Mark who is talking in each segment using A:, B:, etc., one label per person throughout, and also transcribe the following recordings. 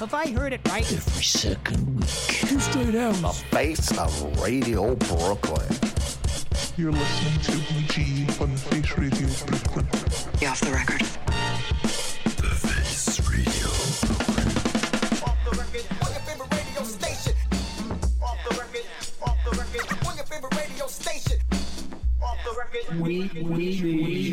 A: Have I heard it right?
B: every second week.
C: Straight down. the face of Radio Brooklyn.
D: You're listening to weeG on the record. The Face Radio Brooklyn.
E: off the record.
C: Off the face radio Brooklyn. Off the Face Radio.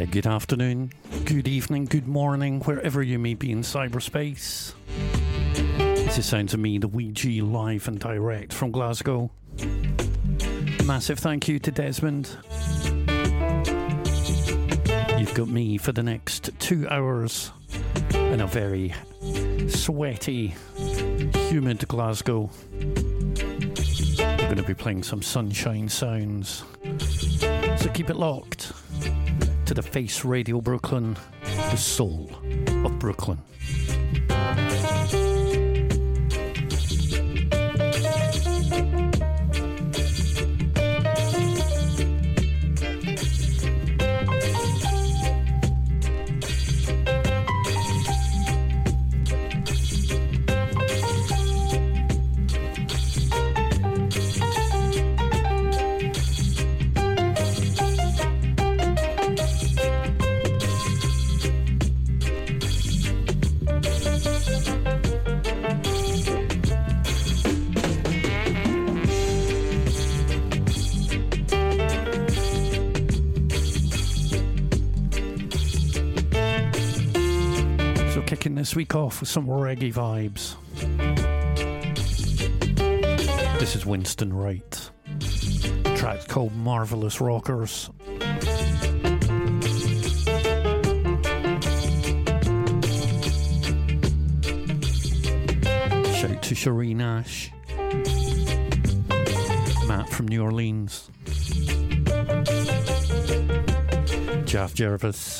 B: Yeah, good afternoon, good evening, good morning, wherever you may be in cyberspace. This is sounds of me, the weeG, live and direct from Glasgow. Massive thank you to Desmond. You've got me for the next two hours in a very sweaty, humid Glasgow. We're going to be playing some sunshine sounds. So keep it locked to the Face Radio Brooklyn, the soul of Brooklyn. Kicking this week off with some reggae vibes. This is Winston Wright. Track called Marvelous Rockers. Shout to Cherie Ash. Matt from New Orleans. Jeff Jervis.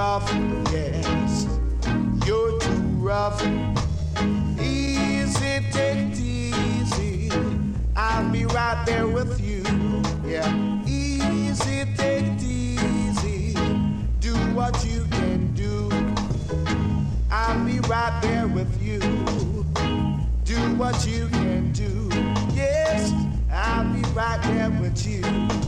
F: rough, yes, you're too rough.
G: Easy, take it easy,
F: I'll be right there with you. Yeah, easy, take it easy, do what you can do. I'll be right there with you. Do what you can do. Yes, I'll be right there with you.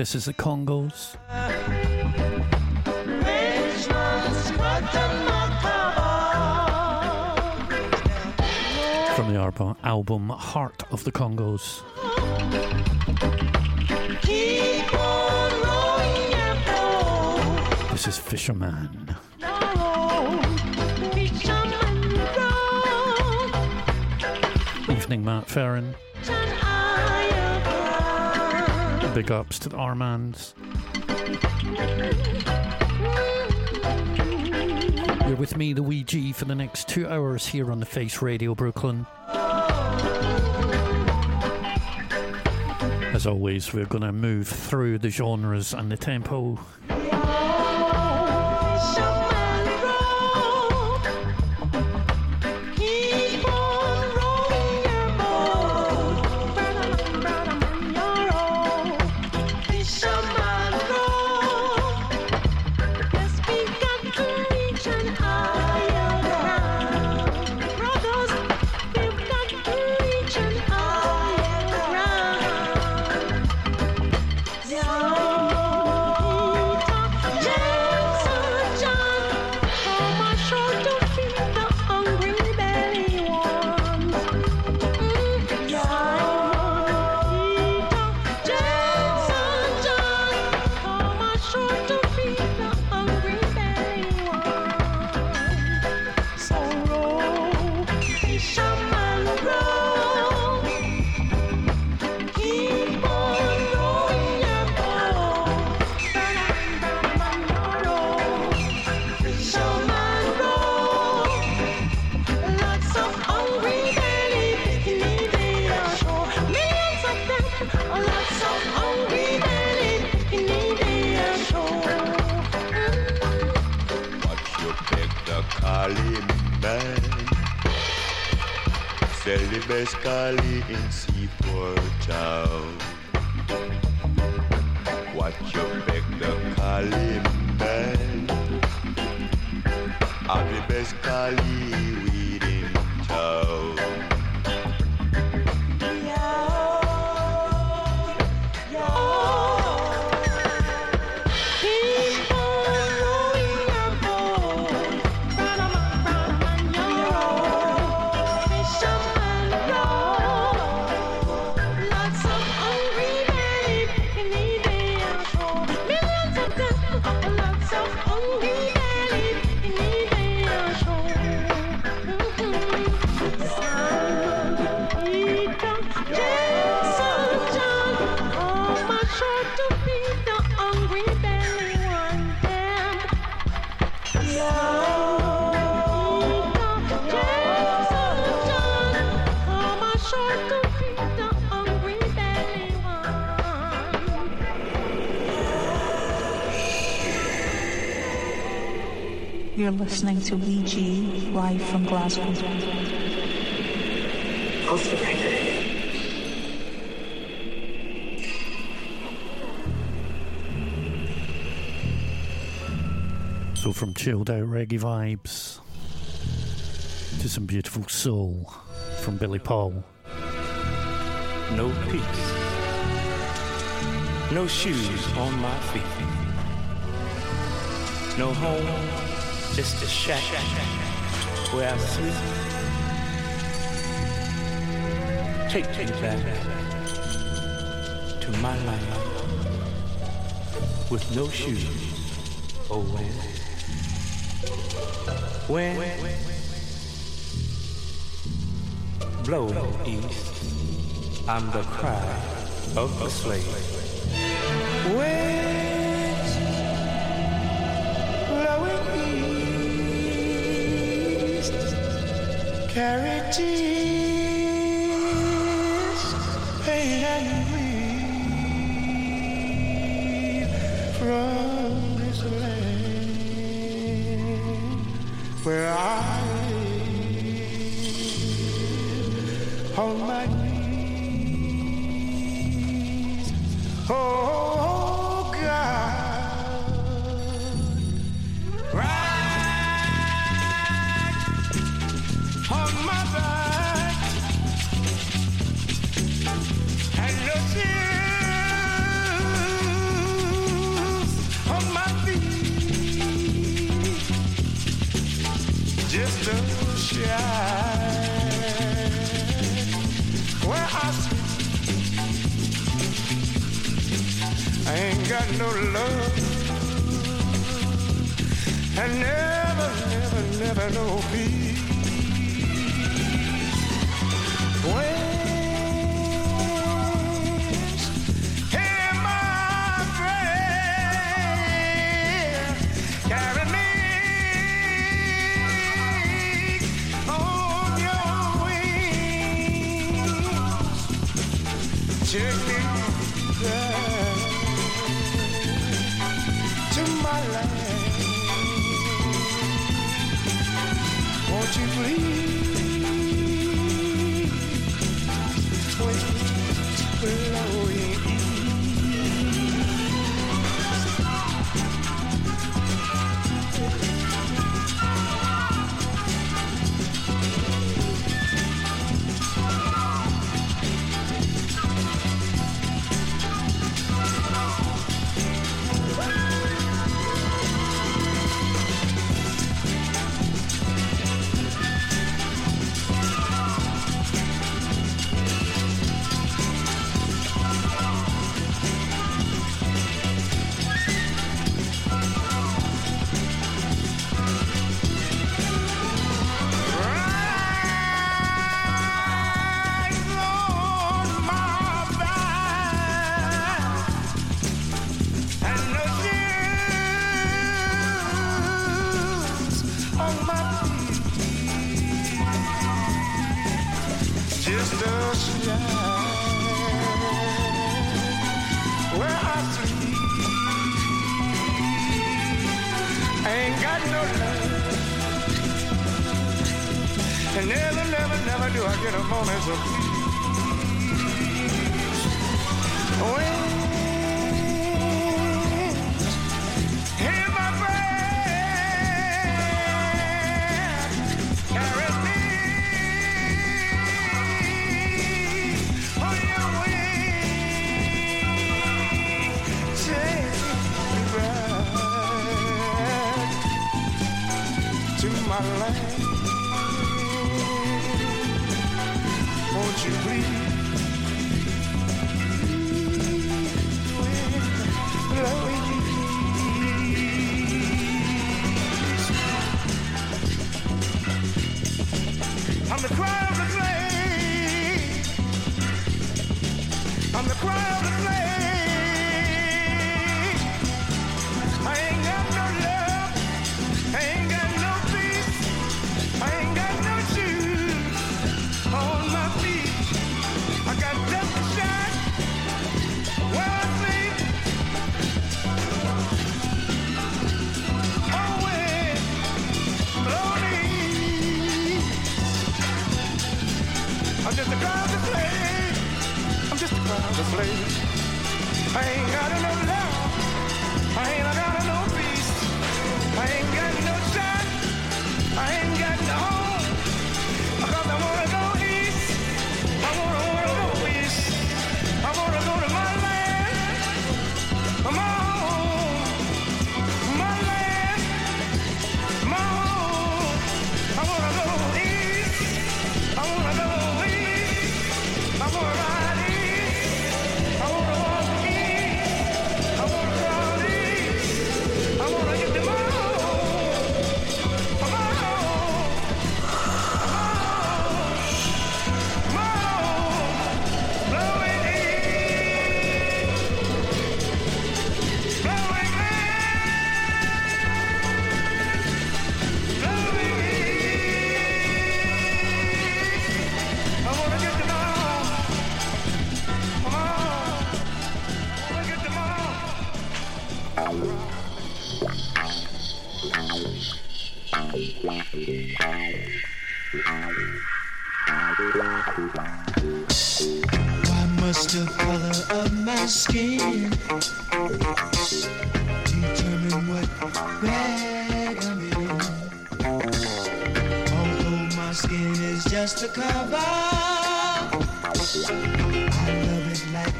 H: This is the Congos. From the arbo- album Heart of the Congos. This is Fisherman. Evening, Matt Farron. Big ups to the Armands. You're with me, the G, for the next two hours here on the Face Radio Brooklyn. As always, we're going to move through the genres and the tempo.
I: Watch you pick the calling man. Have the best collie weed in town.
J: You're listening to weeG live from Glasgow. Off the record.
H: So, from chilled out reggae vibes to some beautiful soul from Billy Paul.
A: No peace. No shoes on my feet. No home, just a shack where I sleep. Take me back to my life with no shoes. Oh, when, when blowing east, I'm the cry of the slave. Winds blowing east, tears, pain and grief from this land where I live no love and never, never, never no peace. sleep.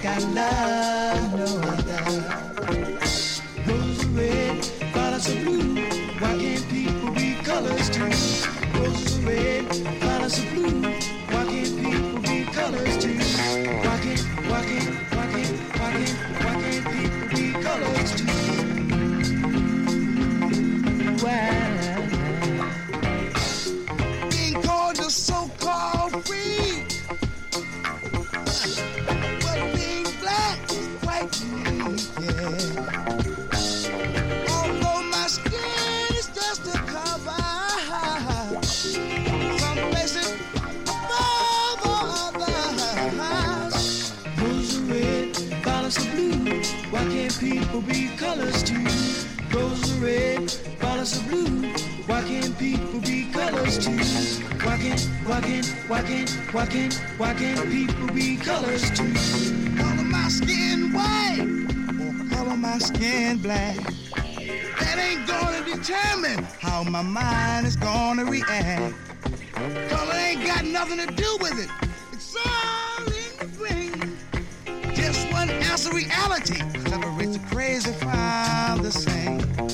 E: Gala. too.
K: Walking, walking, walking, walking, walking. People be colors too. Color my skin white or color my skin black. That ain't gonna determine how my mind is gonna react. Color ain't got nothing to do with it. It's all in the brain. Just one ounce of reality separates the crazy from the same.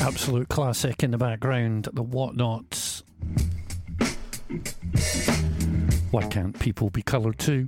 L: Absolute classic in the background, the Whatnauts. Why can't people be coloured too?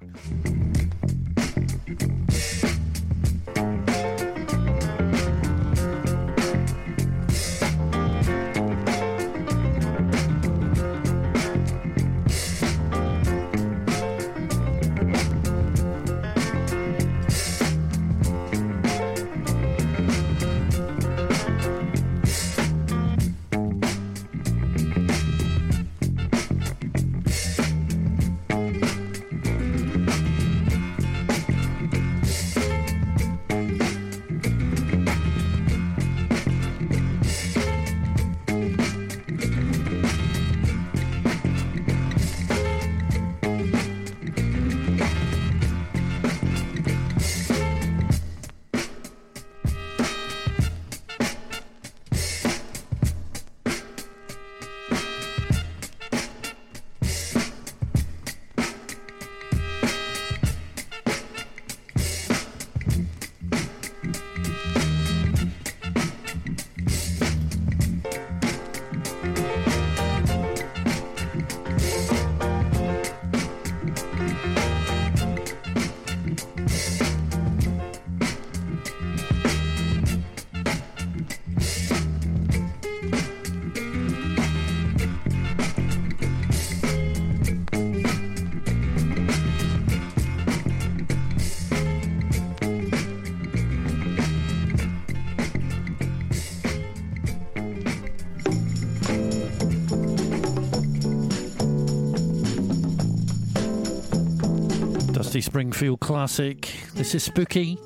L: Springfield classic. This is Spooky.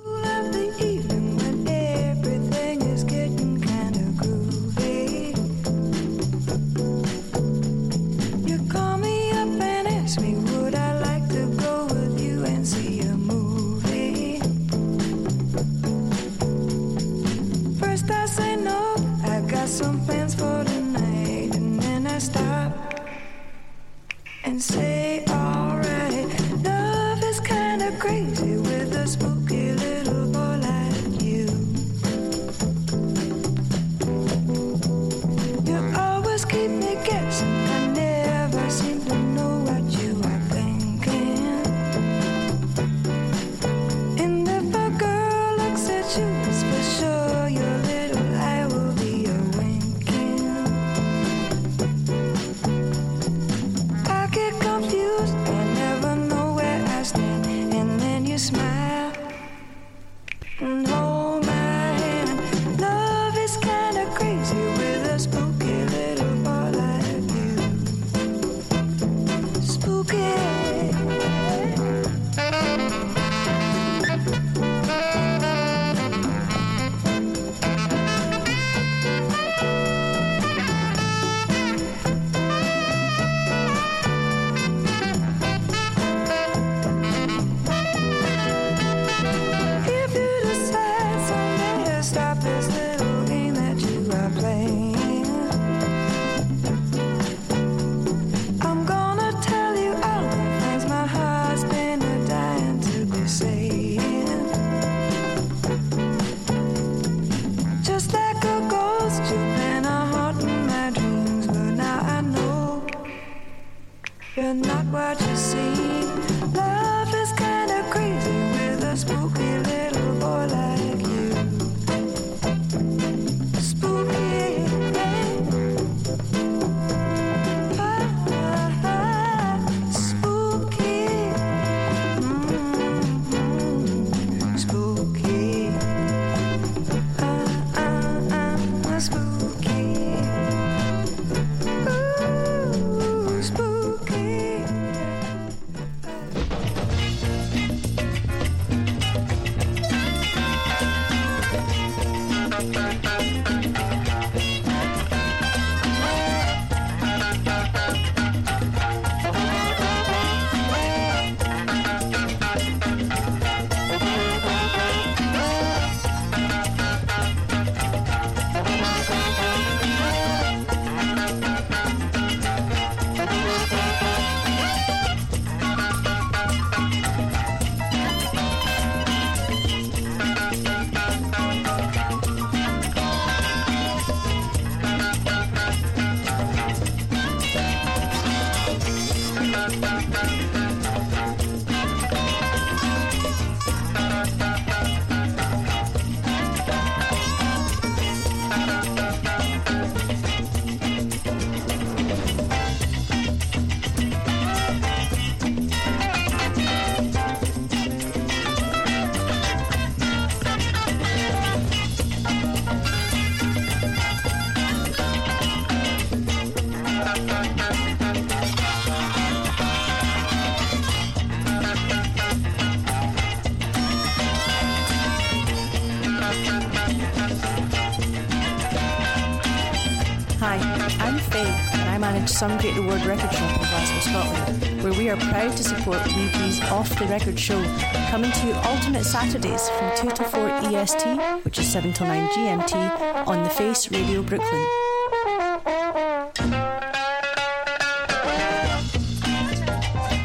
M: Some
N: Great Reward Record Shop in Glasgow, Scotland, where we are proud to support weeG's Off the Record show, coming to you alternate Saturdays from 2 to 4 EST, which is 7 to 9 GMT, on The Face Radio Brooklyn.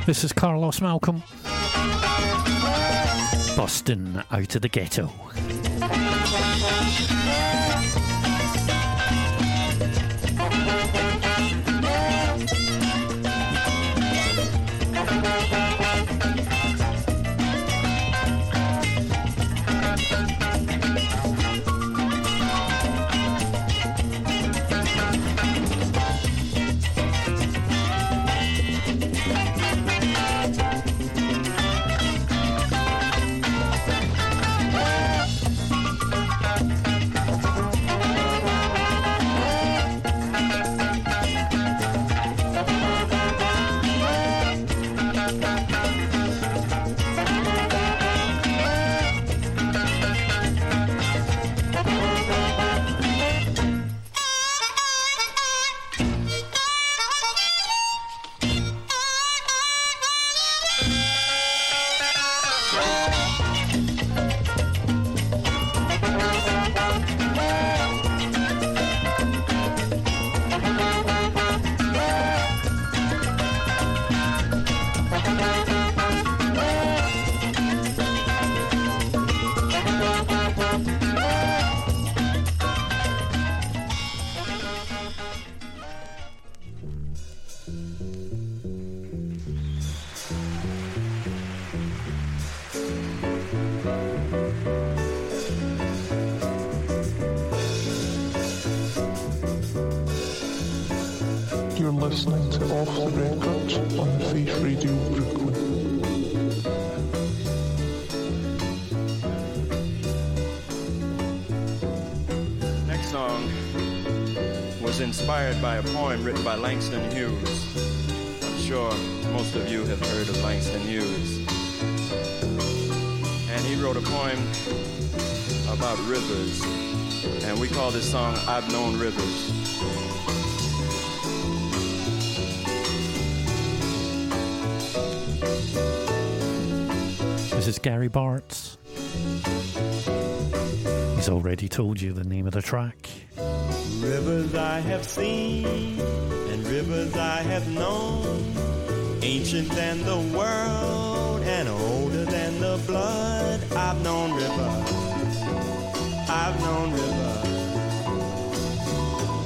B: This is Carlos Malcolm. Bustin' out of the ghetto. Track.
O: Rivers I have seen and rivers I have known, ancient than the world and older than the blood. I've known rivers, I've known rivers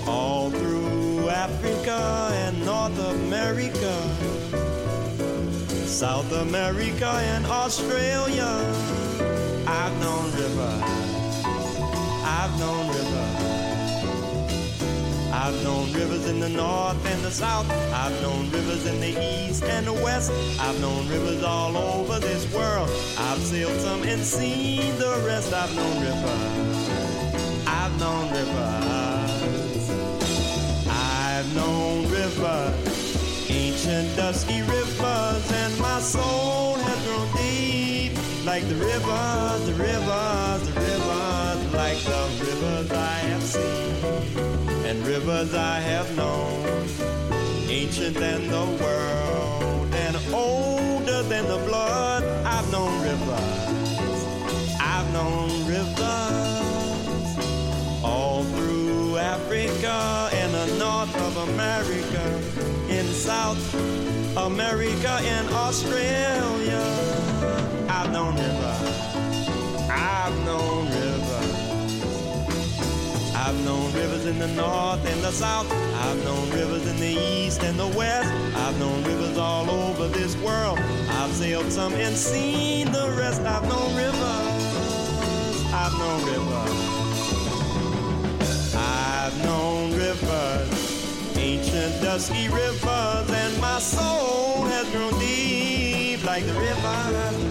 O: all through Africa and North America, South America and Australia. In the north and the south. I've known rivers in the east and the west. I've known rivers all over this world. I've sailed some and seen the rest. I've known rivers. I've known rivers. I've known rivers. Ancient dusky rivers, and my soul has grown deep. Like the rivers, the rivers, the rivers, like the rivers I and rivers I have known, ancient than the world and older than the blood. I've known rivers, I've known rivers all through Africa and the north of America, in South America and Australia. I've known rivers, I've known rivers. I've known rivers in the north and the south. I've known rivers in the east and the west. I've known rivers all over this world. I've sailed some and seen the rest. I've known rivers. I've known rivers. I've known rivers. Ancient dusky rivers, and my soul has grown deep like the rivers,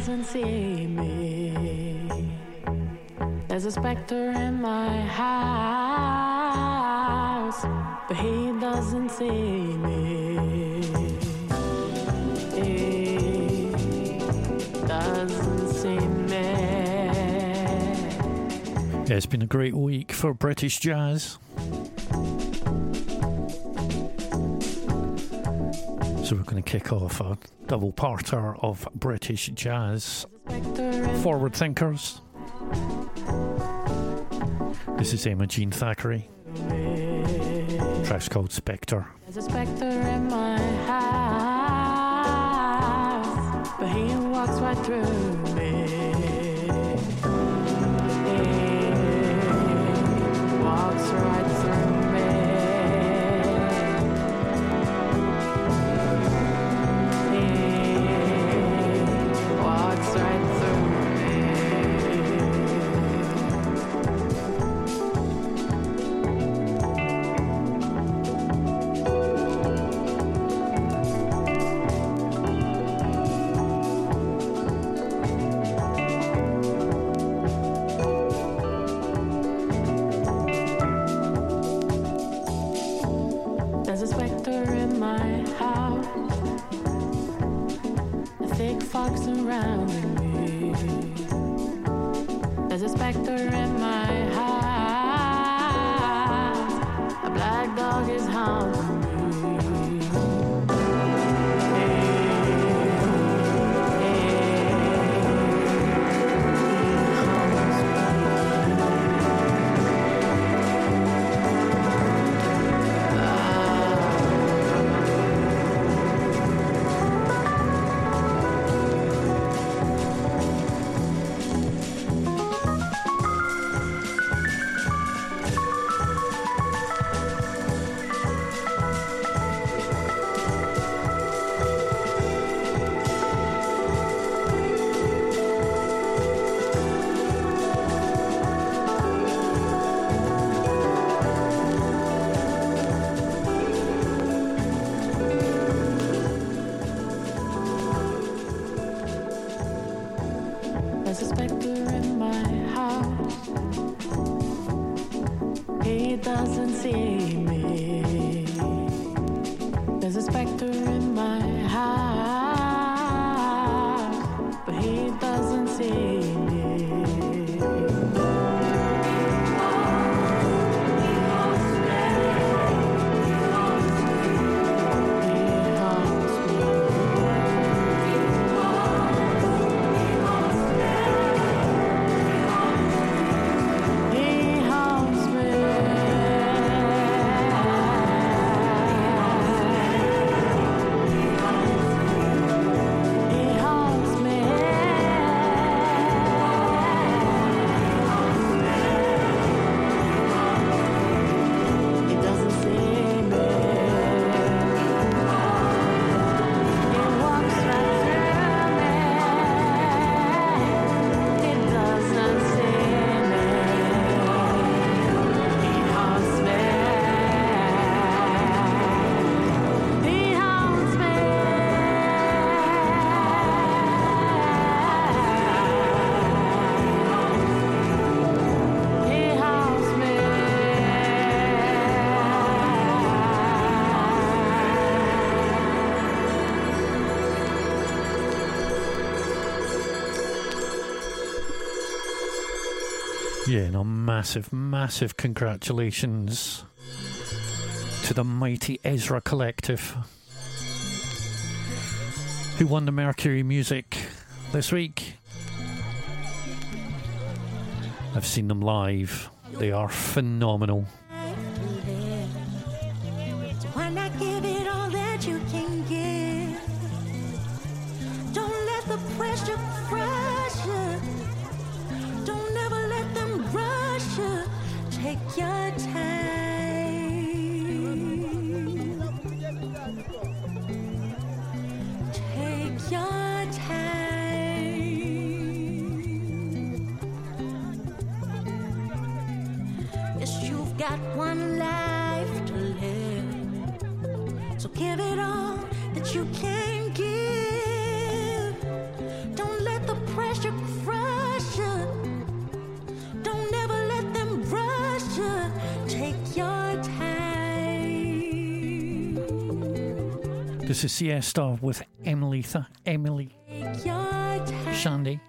P: doesn't see me. There's a specter in my house, but he doesn't see me. He doesn't see me.
B: It's been a great week for British jazz. going to kick off a double parter of British jazz forward thinkers. This is Emma Jean Thackray. Track's called Spectre.
P: There's a spectre in my house, but he walks right through.
Q: massive, massive congratulations to the mighty Ezra Collective, who won the Mercury Music this week. I've seen them live, they are phenomenal. is Siesta with Emily Th- Emily Shandy.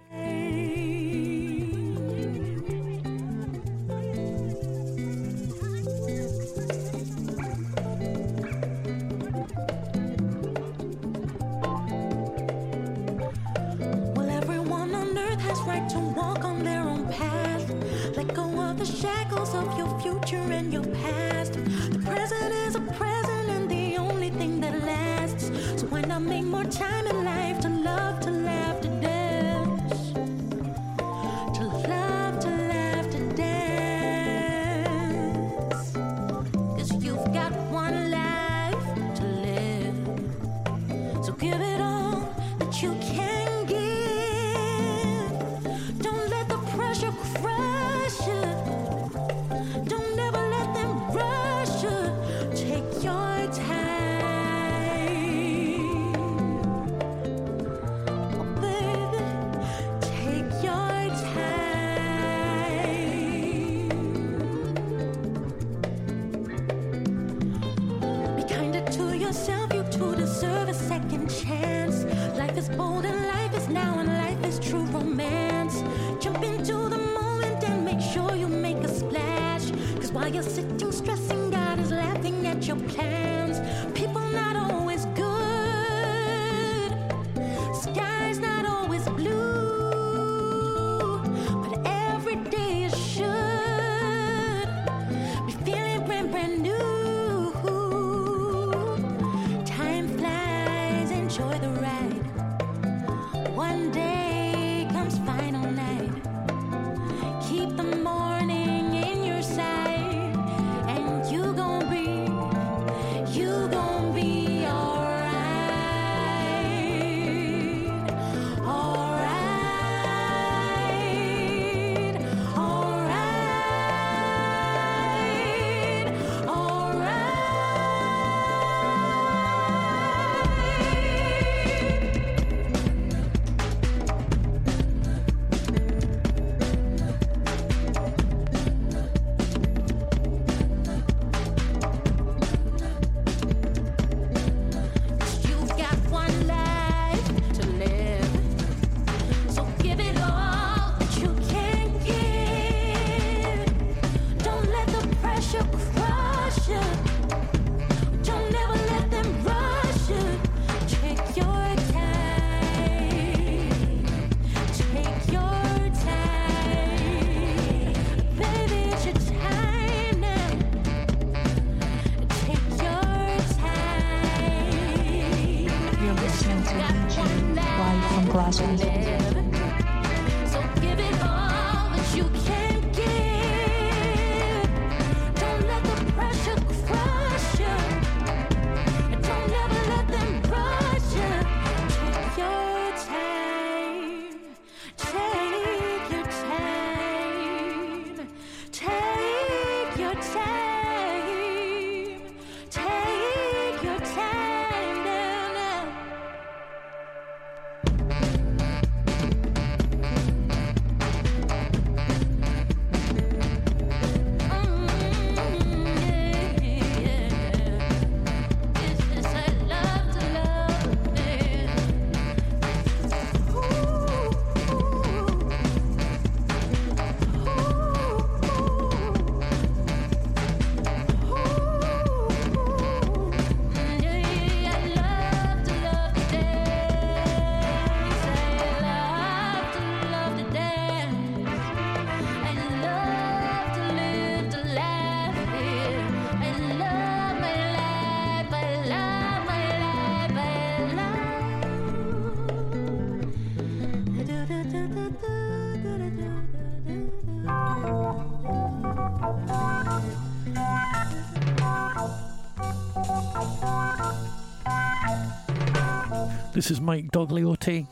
B: This is Mike Dogliotti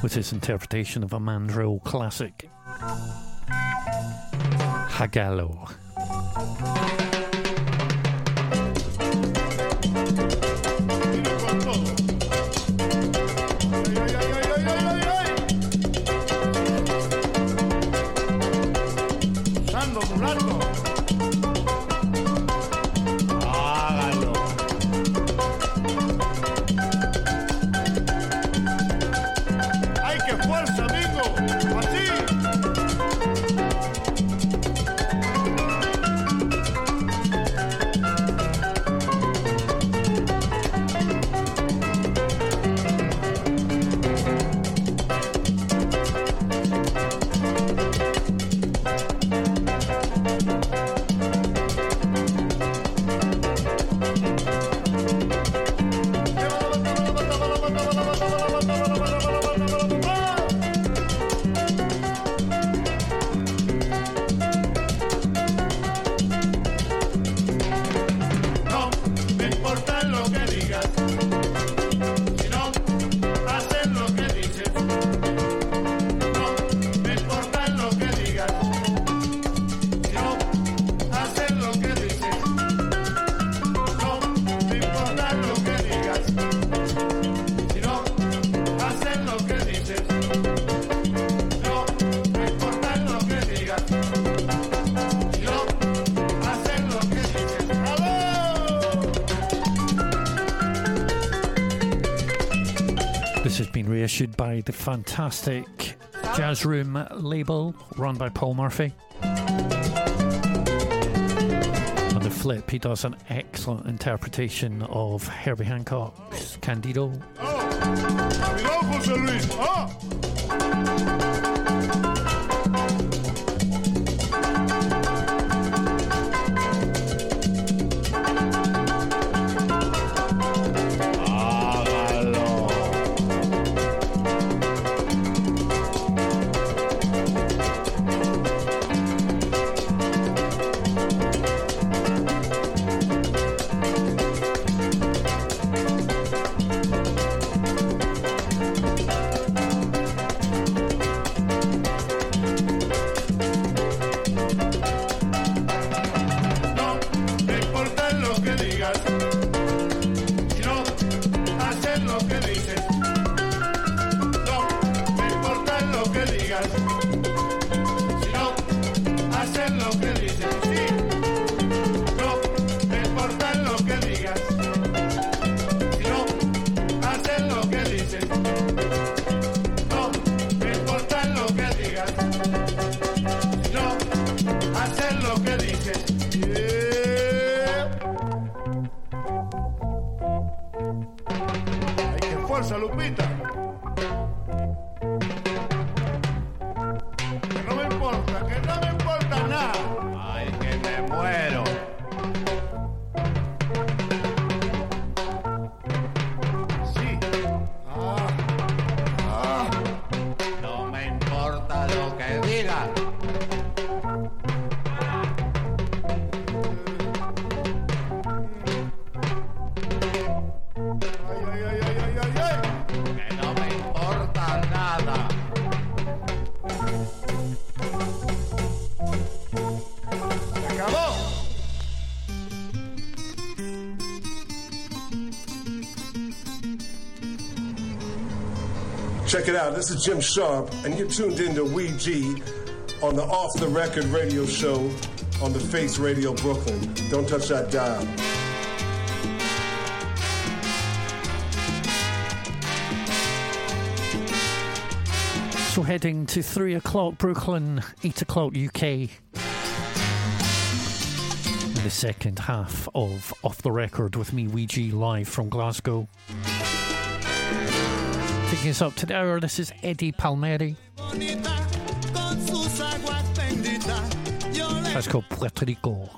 B: with his interpretation of a Mandrill classic, Hagalo. The fantastic Jazz Room label run by Paul Murphy. On the flip, he does an excellent interpretation of Herbie Hancock's Candido.
R: Cuidado,
S: Check it out. This is Jim Sharp, and you're tuned in to weeG on the Off the Record radio show on the Face Radio Brooklyn. Don't touch that dial.
B: So heading to 3 o'clock Brooklyn, 8 o'clock UK. The second half of Off the Record with me, weeG, live from Glasgow. Taking us up to the hour, this is Eddie Palmieri. That's called Puerto Rico.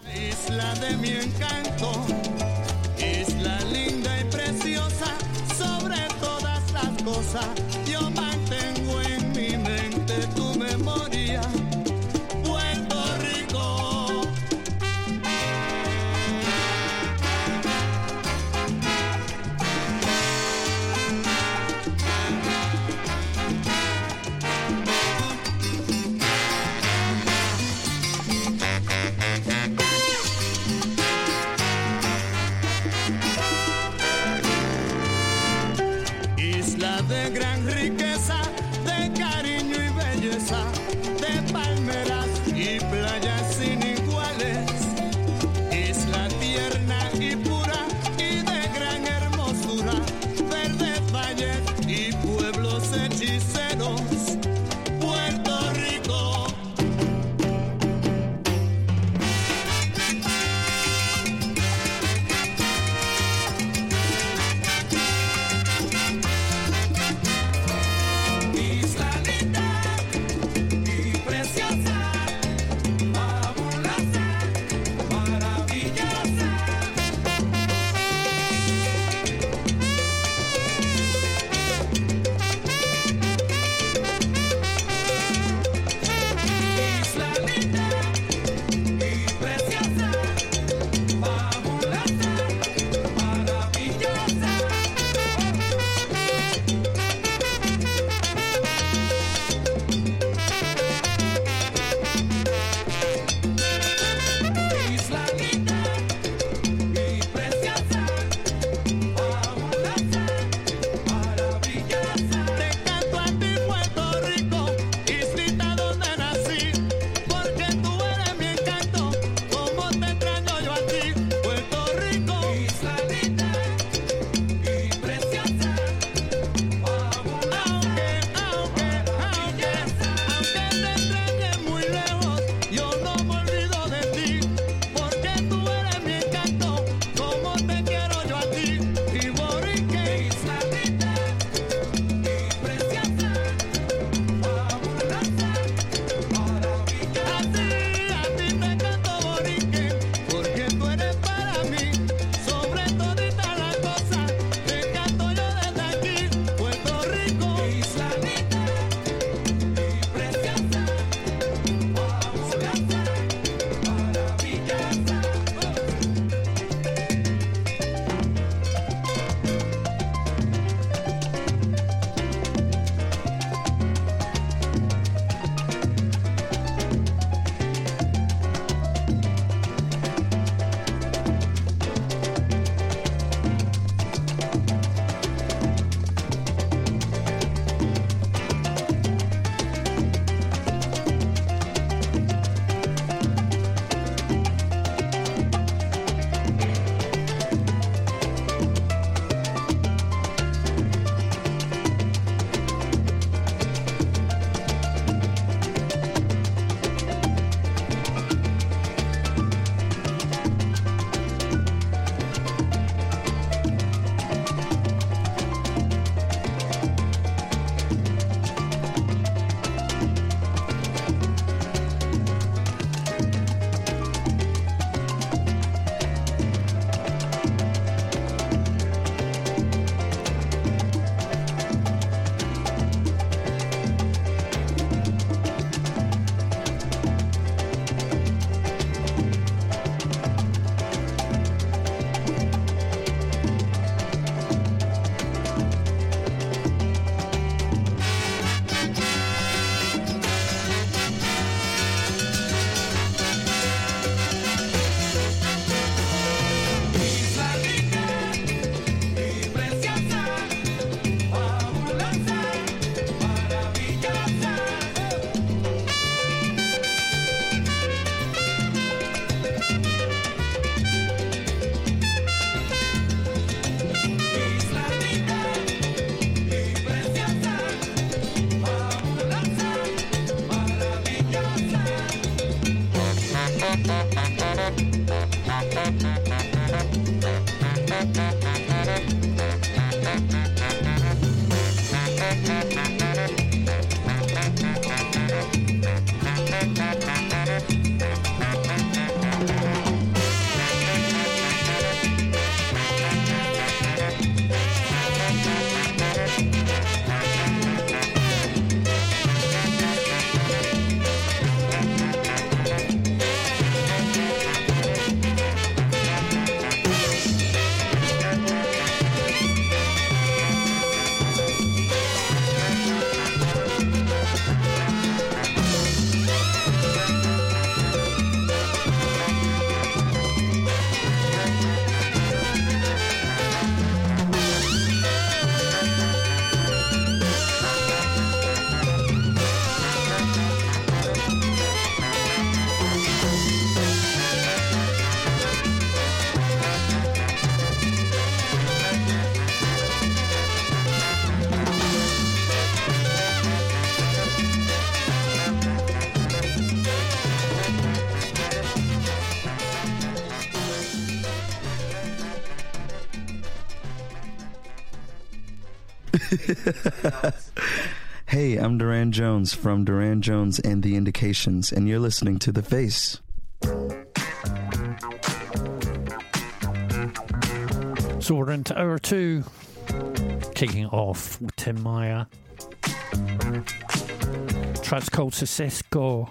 T: hey, I'm Durand Jones from Durand Jones and the Indications, and you're listening to The Face.
B: So we're into hour two, kicking off with Tim Maia. Track's called Sossego.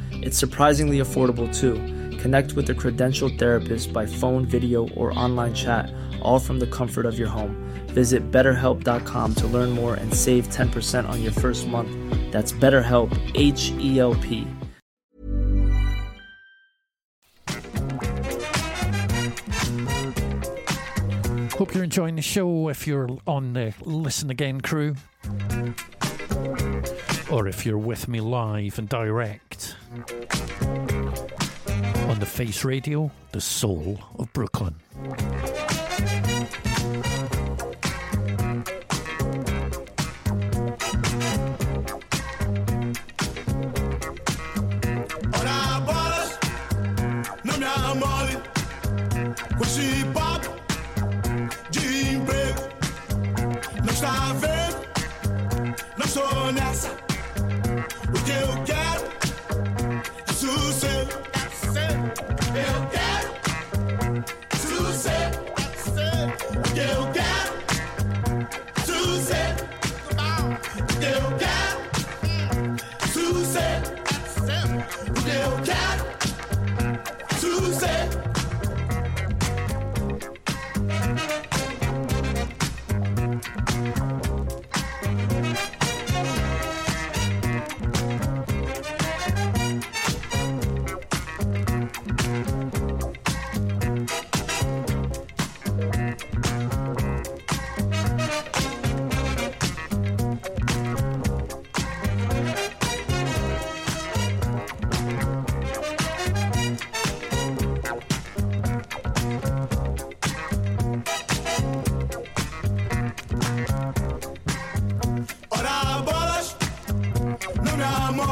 U: It's surprisingly affordable too. Connect with a credentialed therapist by phone, video, or online chat, all from the comfort of your home. Visit betterhelp.com to learn more and save 10% on your first month. That's BetterHelp, H E L P.
B: Hope you're enjoying the show if you're on the Listen Again crew. Or if you're with me live and direct on the Face Radio, the soul of Brooklyn.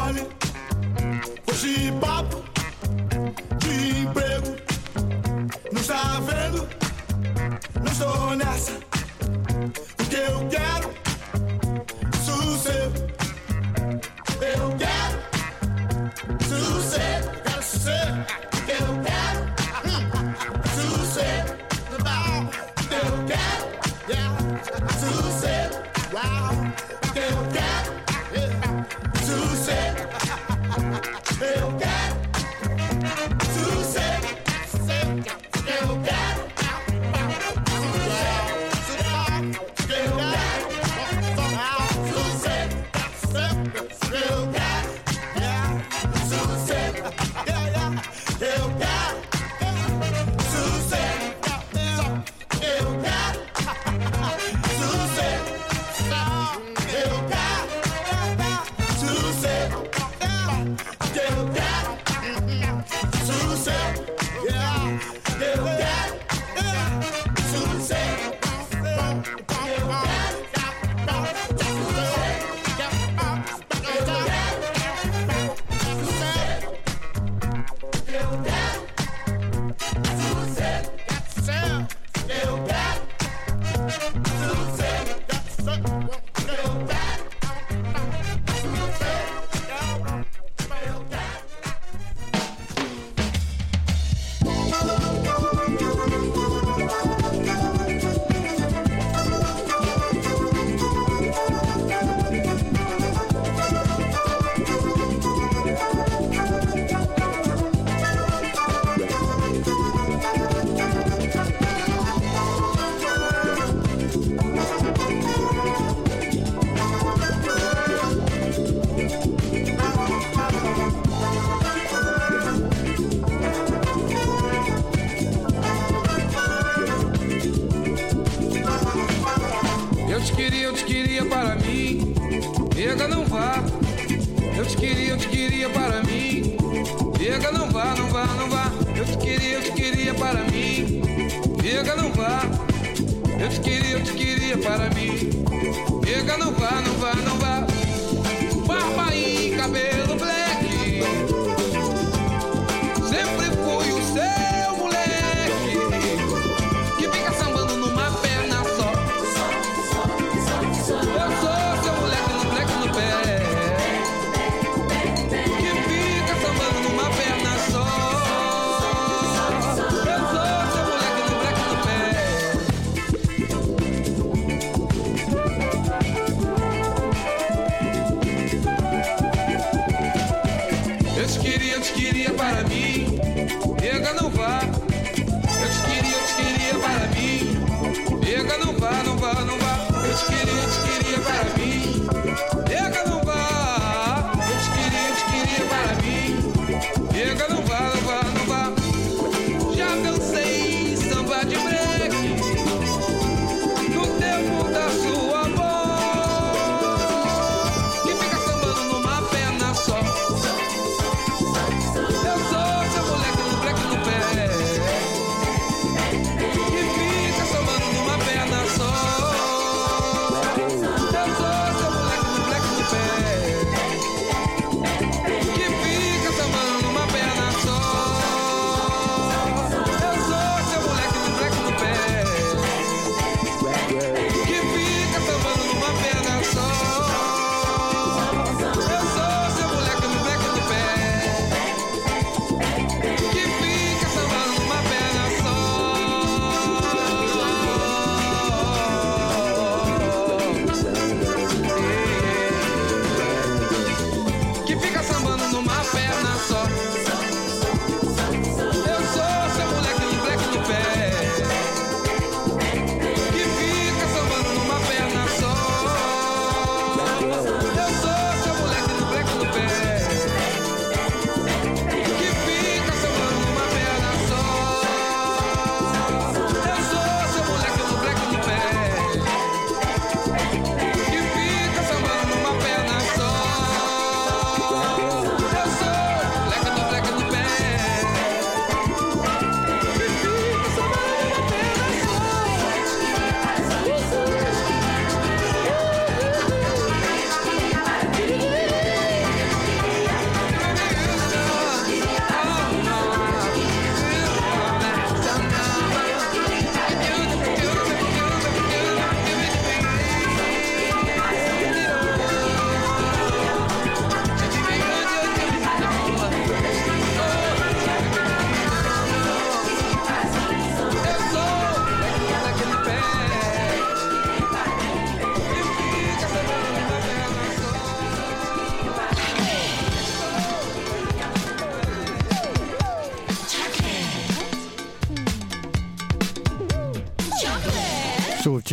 V: Charlie.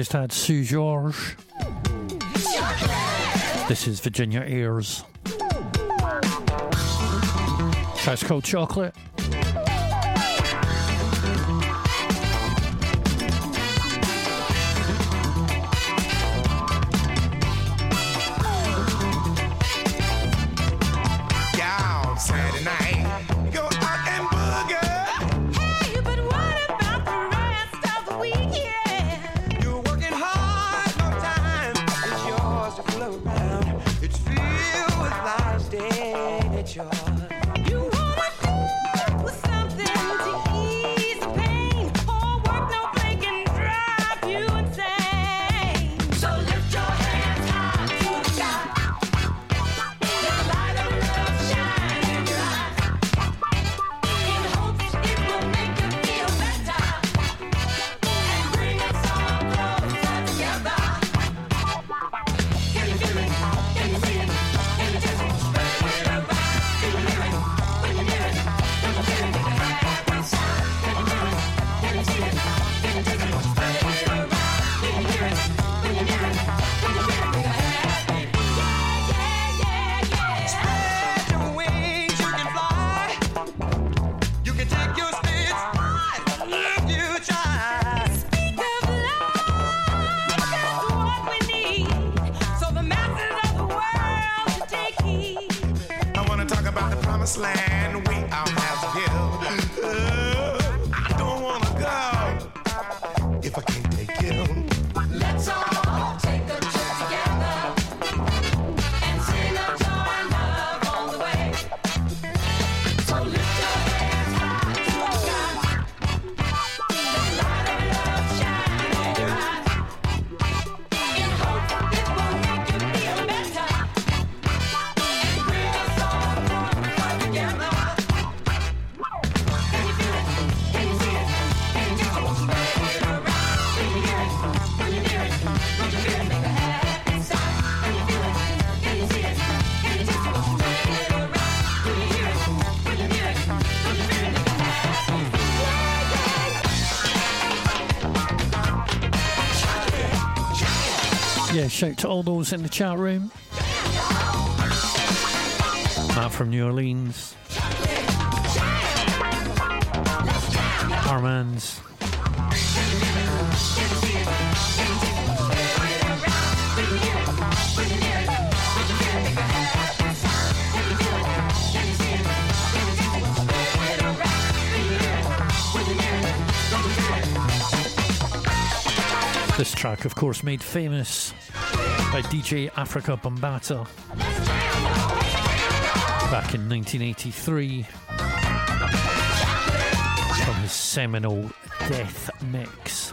V: just had Sue George. This is Virginia Ears. That's called Chocolate.
Q: Shout to all those in the chat room. Matt from New Orleans. Armands. This track, of course, made famous by DJ Afrika Bambaataa back in 1983 from his seminal Death Mix.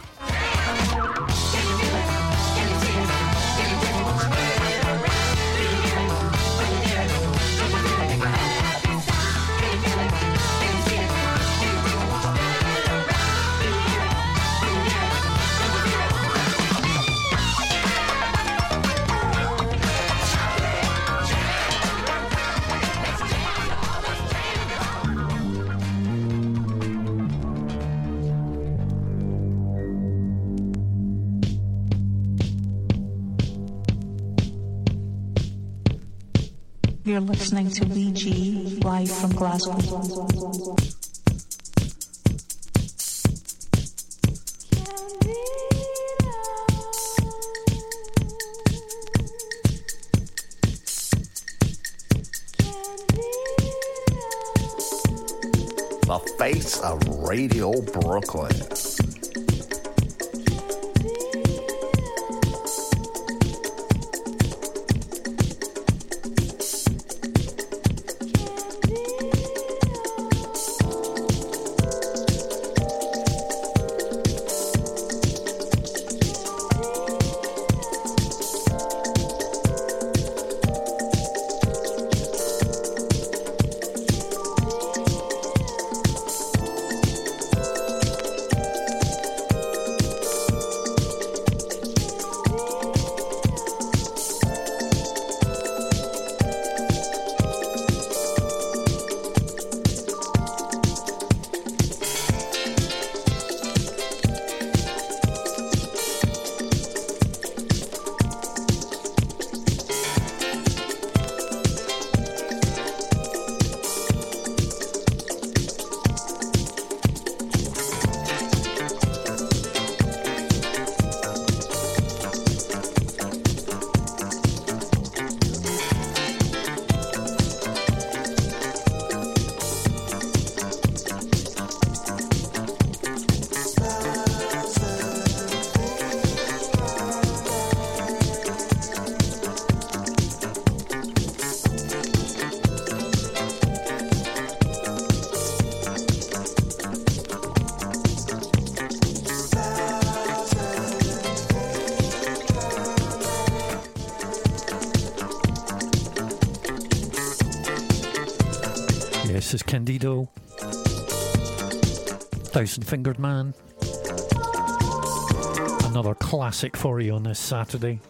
C: The face of Radio Brooklyn.
Q: Yes, is Candido. Thousand Fingered Man. Another classic for you on this Saturday.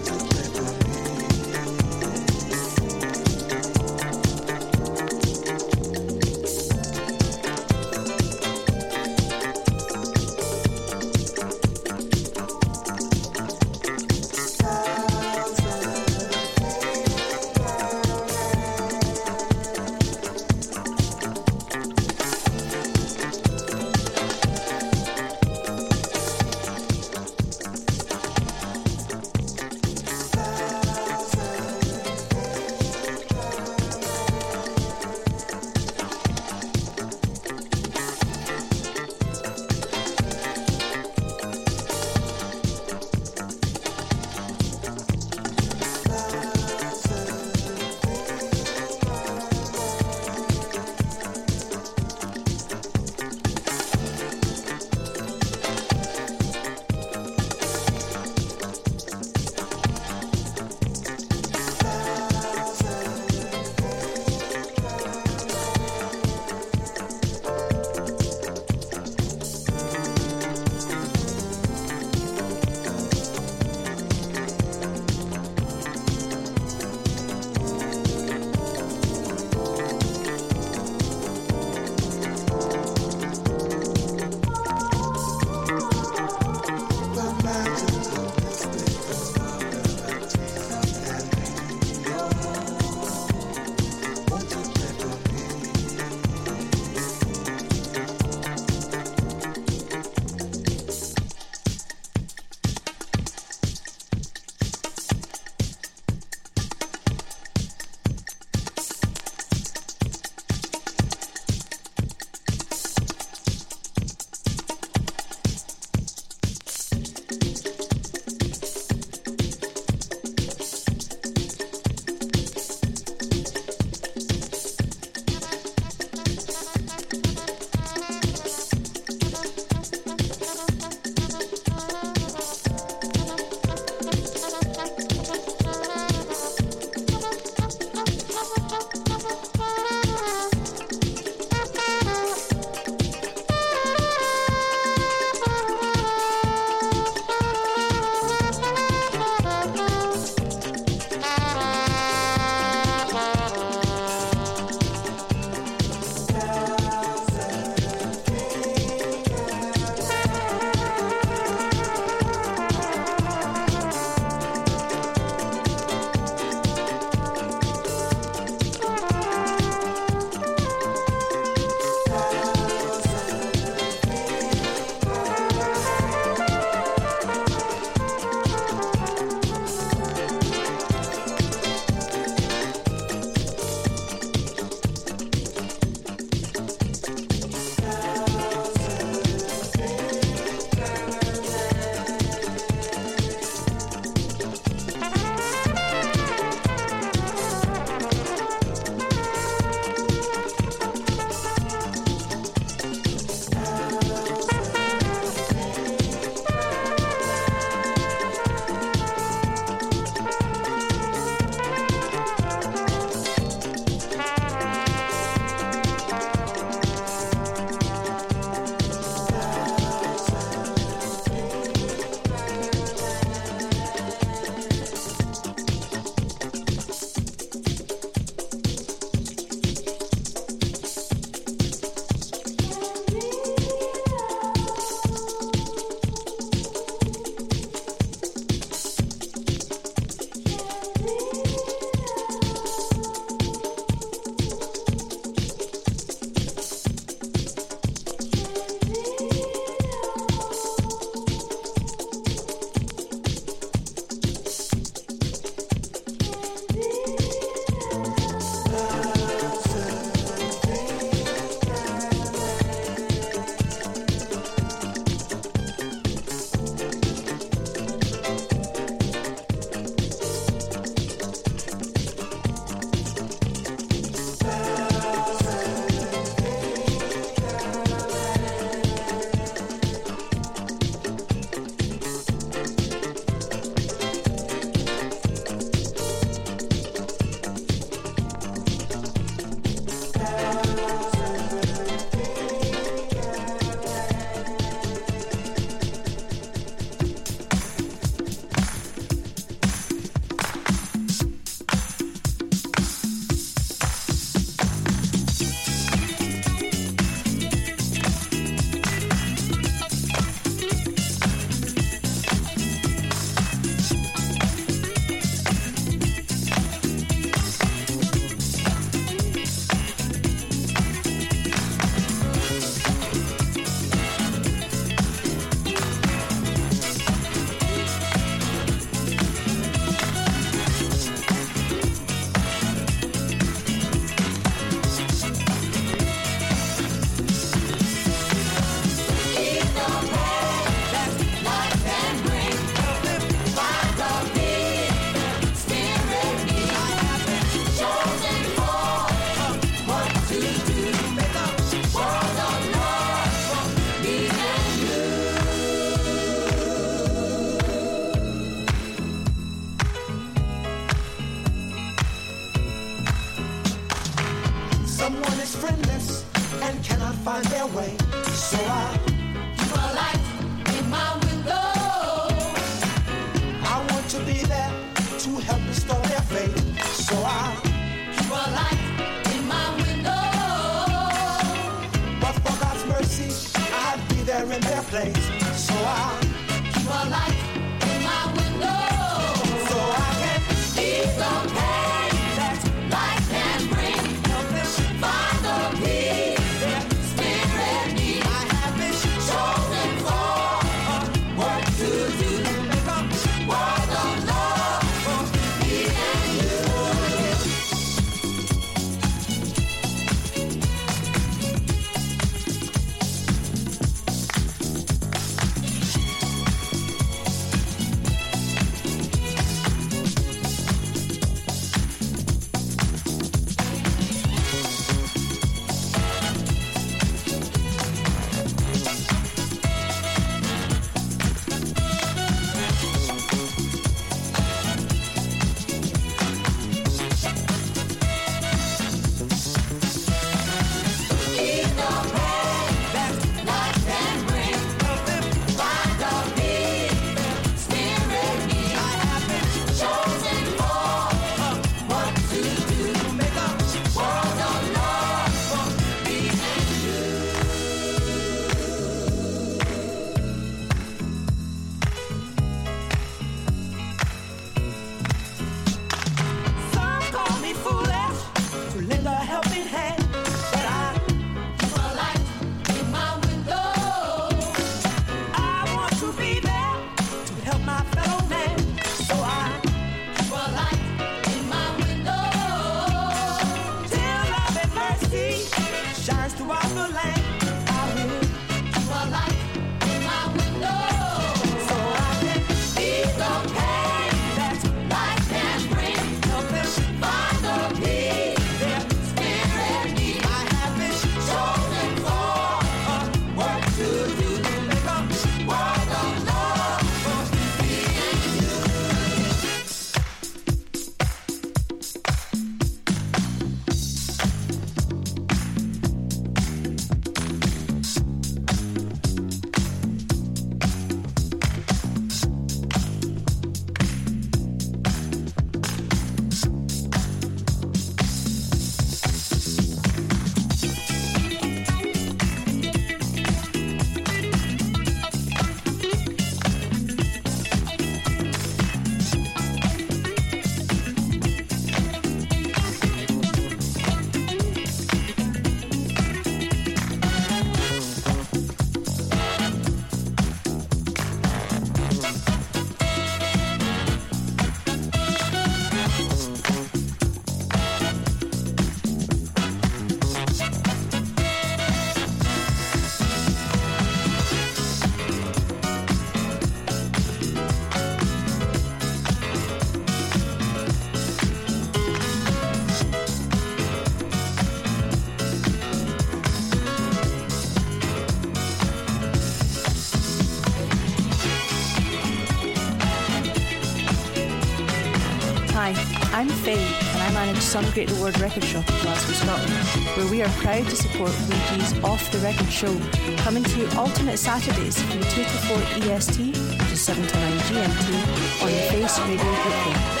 W: Some
N: Great Reward Record Shop in Glasgow, Scotland, where we are proud to support weeG's Off the Record show, coming to you alternate Saturdays from 2 to 4 EST, which is 7 to 9 GMT, on the Face Radio
Q: Group.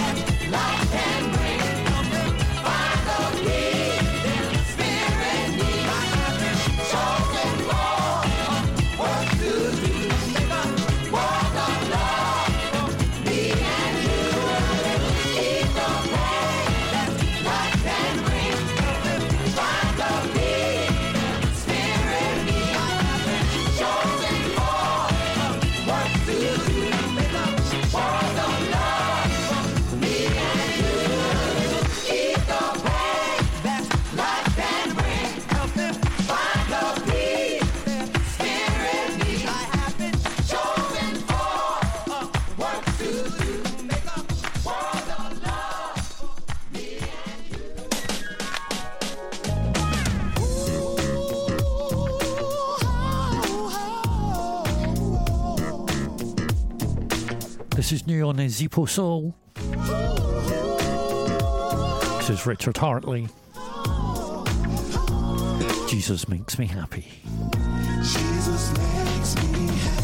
Q: Zippo Soul. This is Richard Hartley.
B: Jesus makes me happy.
E: Jesus makes me happy.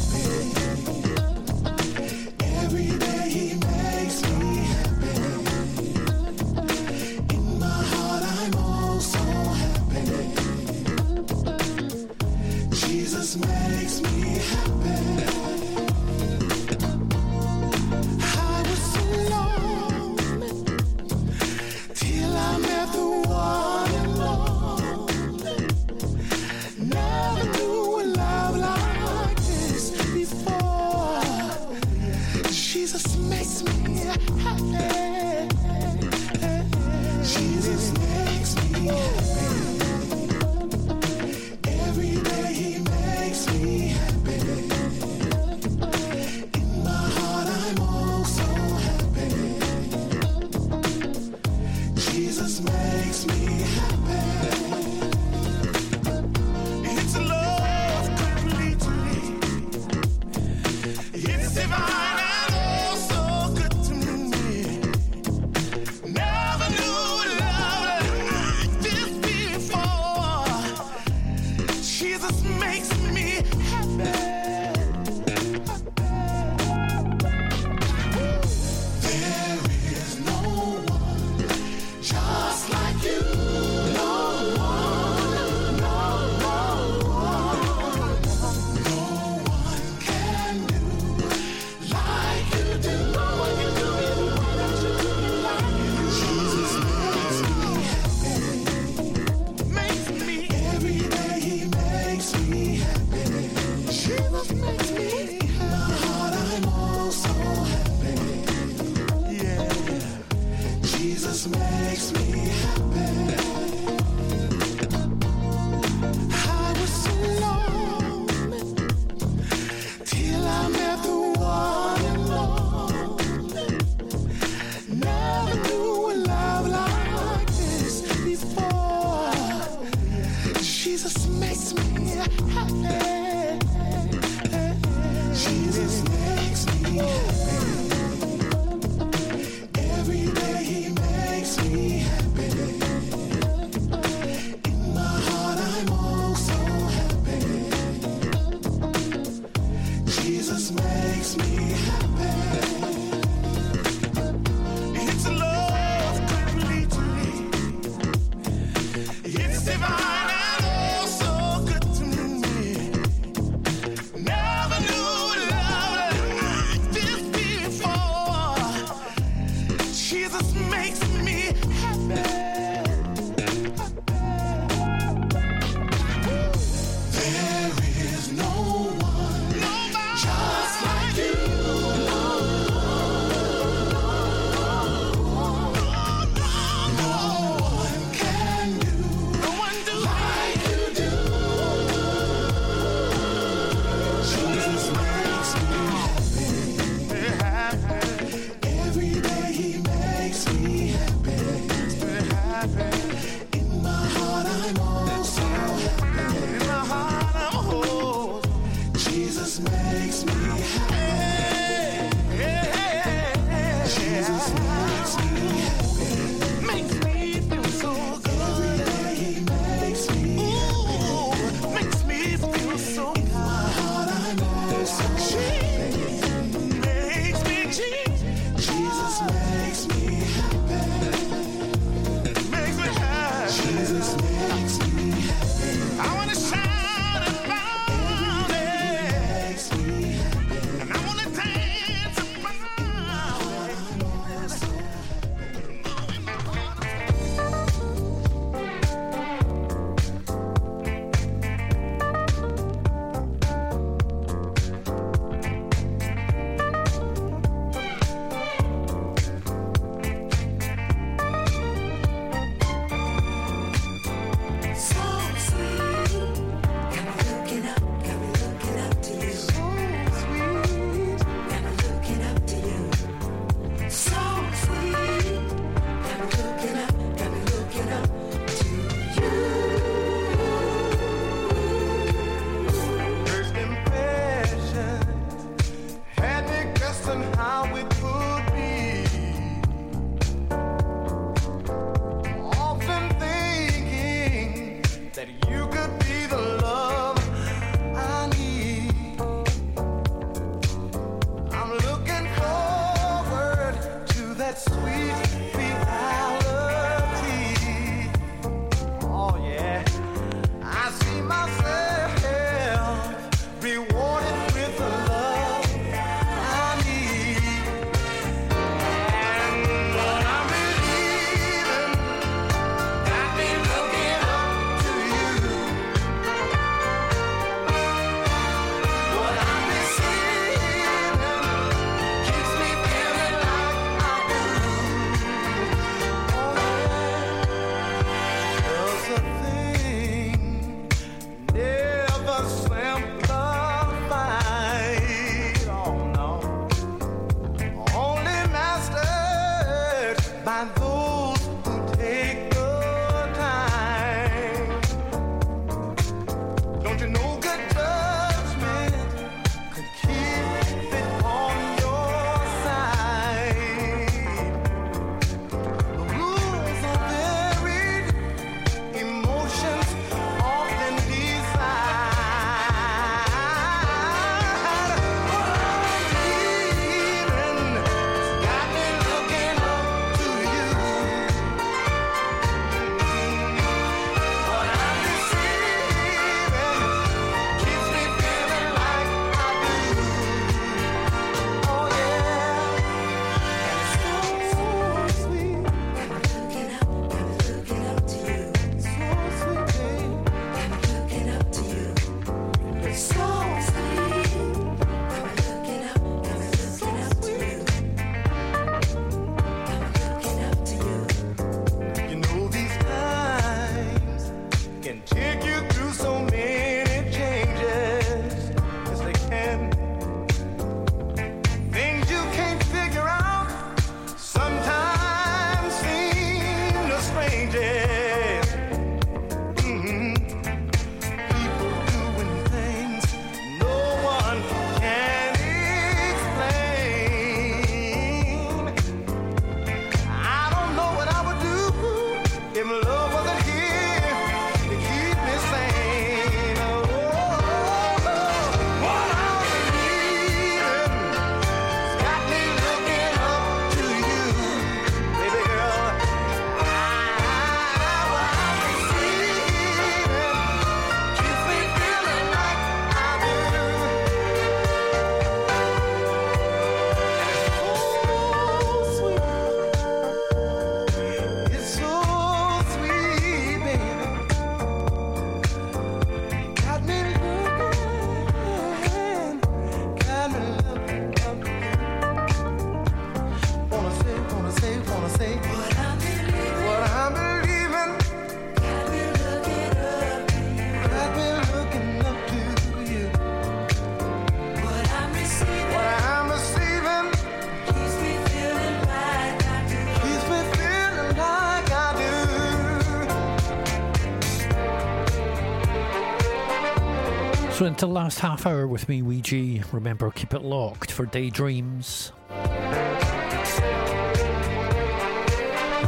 B: into the last half hour with me, weeG. Remember, keep it locked for daydreams.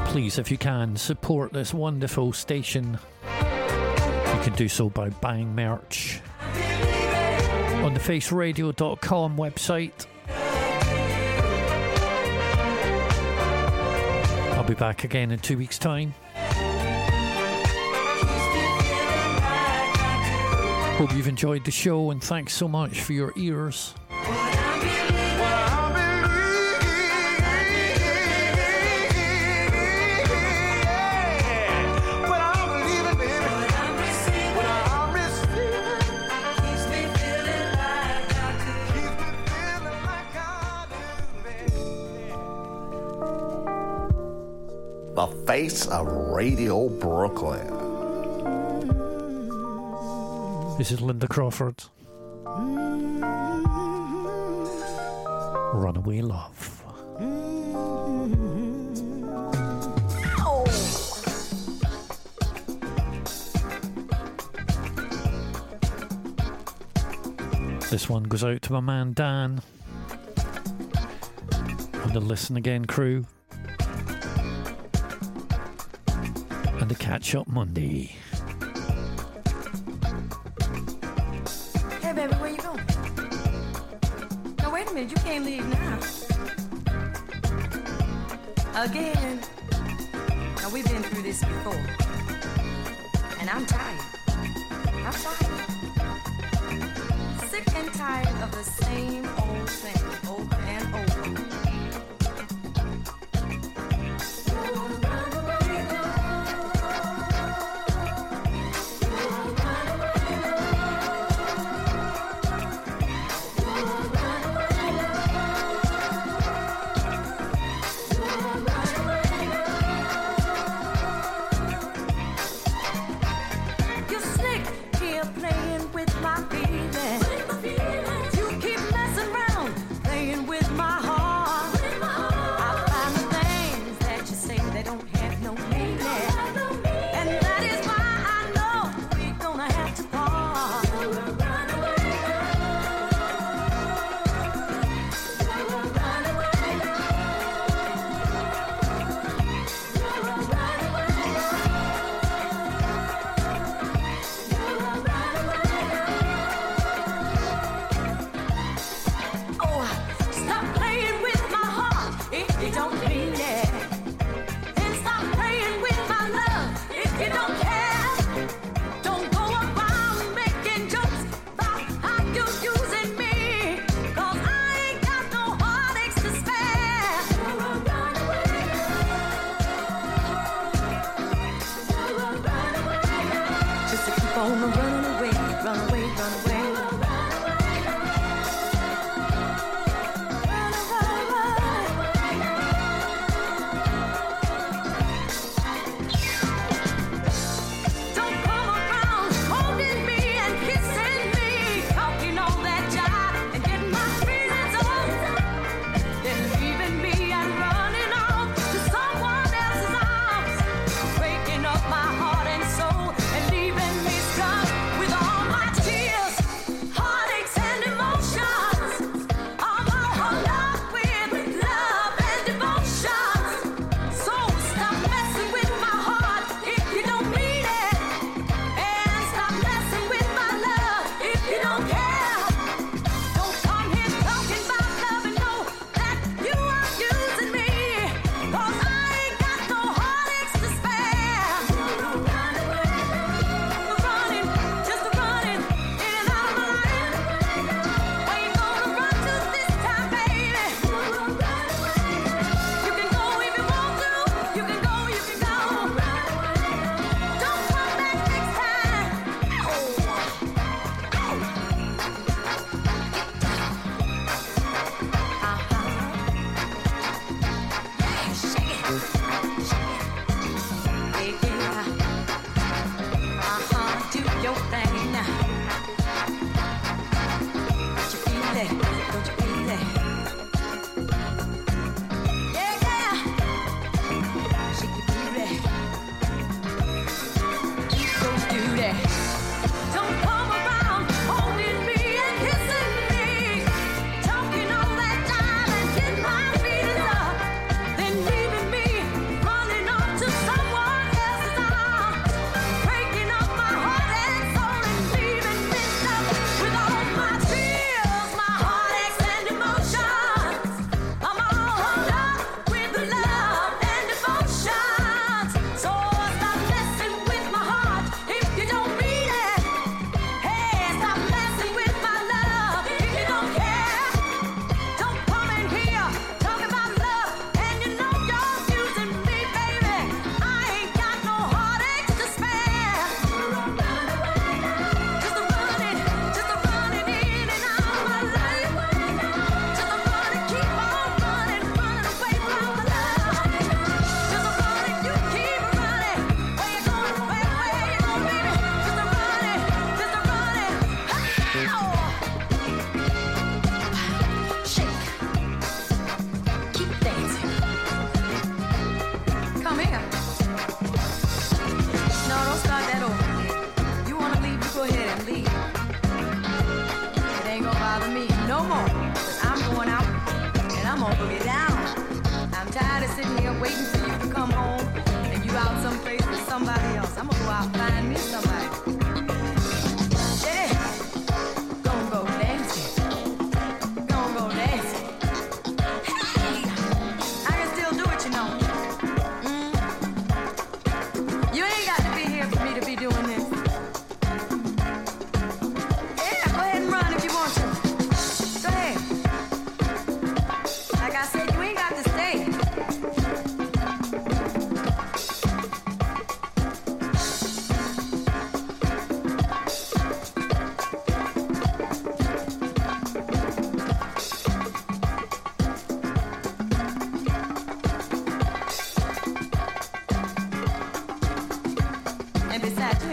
B: Please, if you can, support this wonderful station. You can do so by buying merch on the faceradio.com website. I'll be back again in two weeks' time. Hope you've enjoyed the show and thanks so much for your ears.
C: the face of Radio Brooklyn.
B: This is Linda Clifford. Runaway Love. This one goes out to my man Dan and the Listen Again crew and the Catch Up Monday.
Q: again.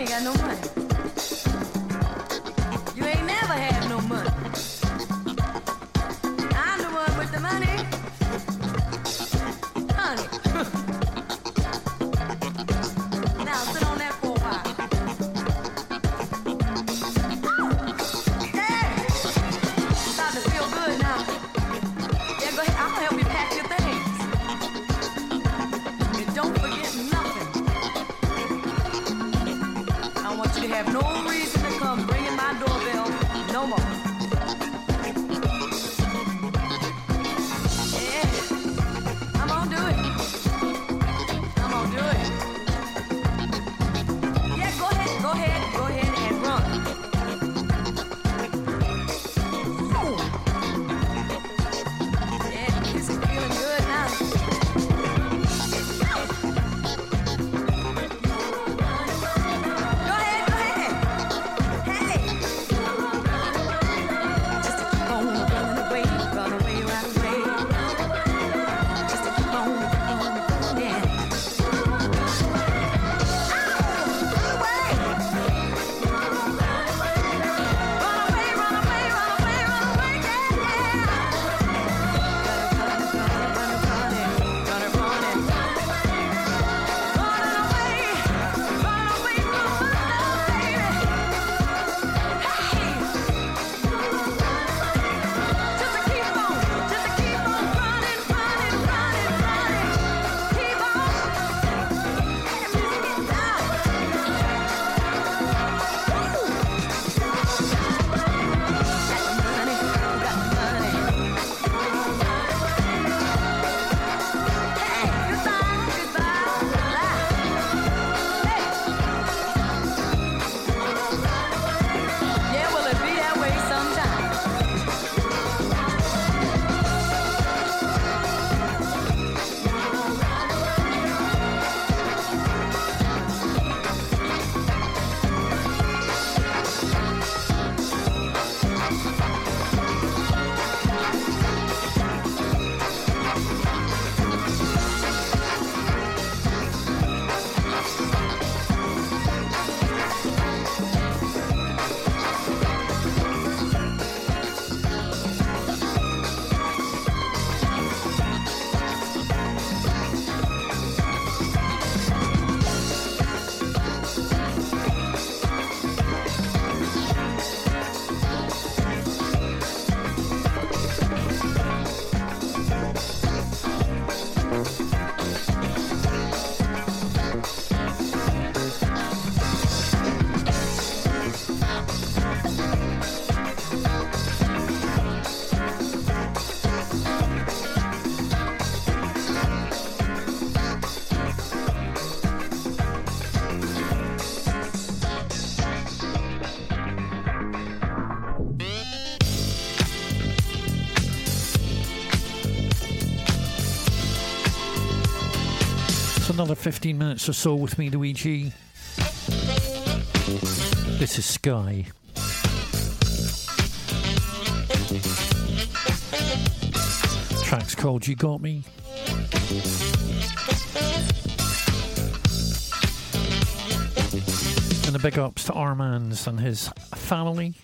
X: llegando
Q: un another 15 minutes or so with me, weeG. This is Sky. Track's called You Got Me. And the big ups to Armands and his family.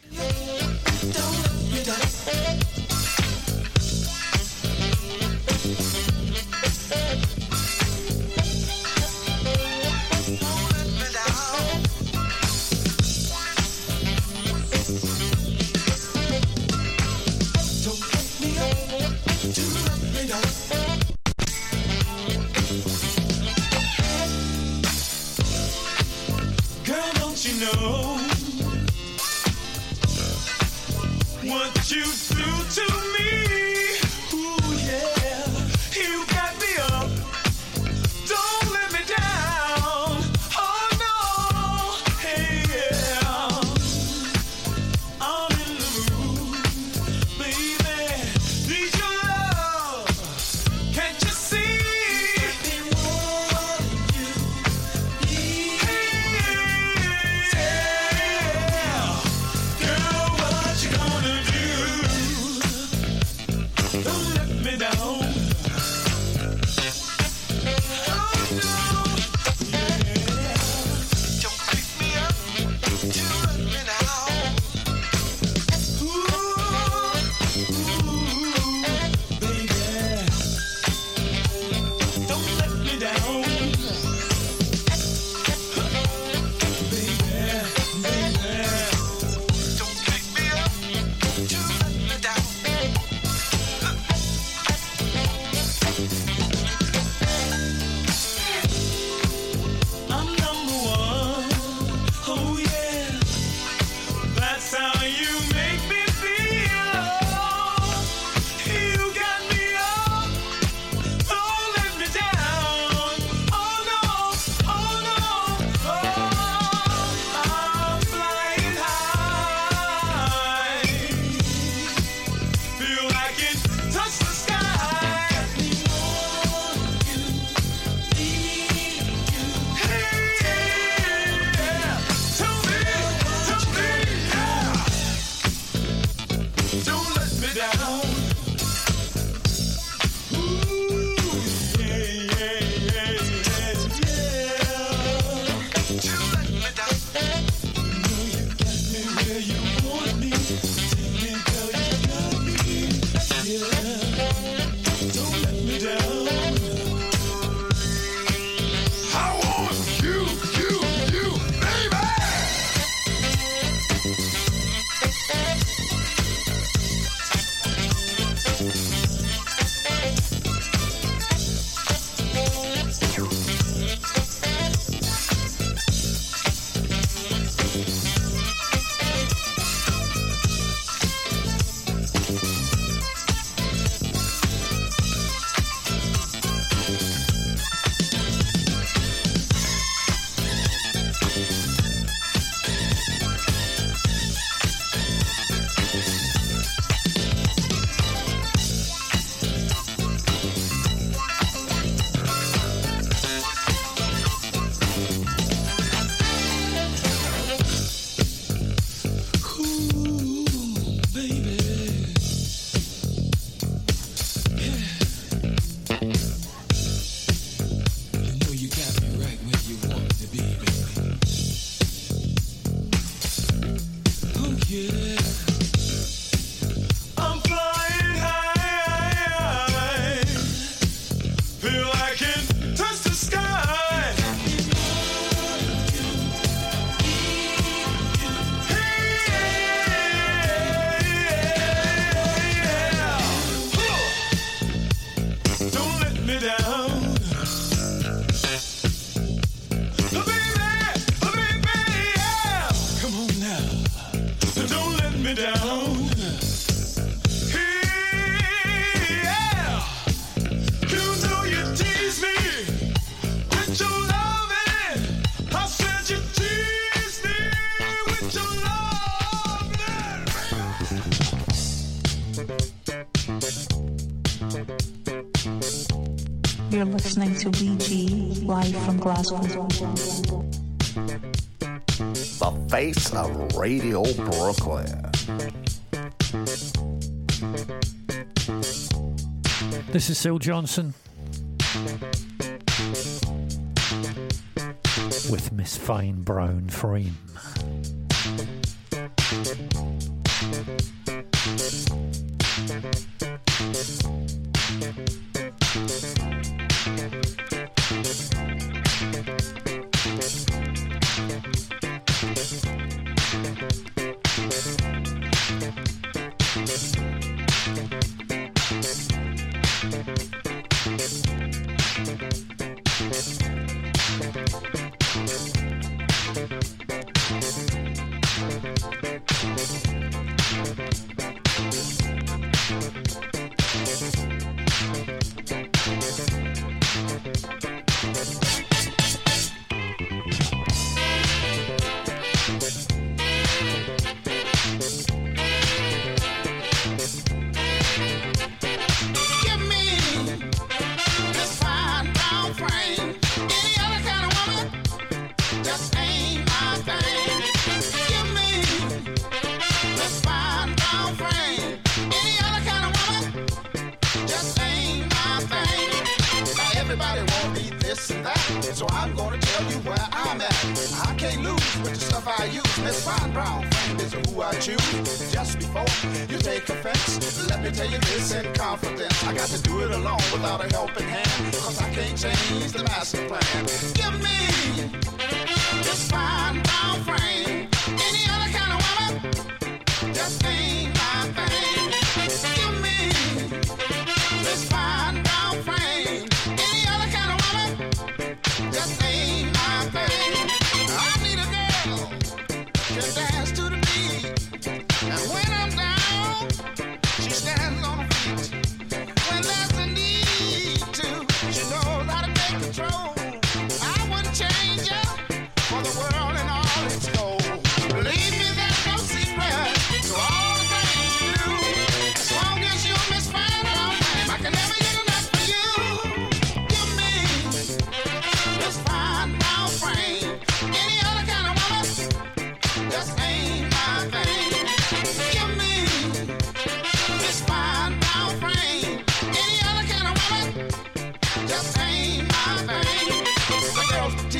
J: Listening to weeG live from Glasgow.
C: The face of Radio Brooklyn.
B: This is Syl Johnson with Miss Fine Brown Frame.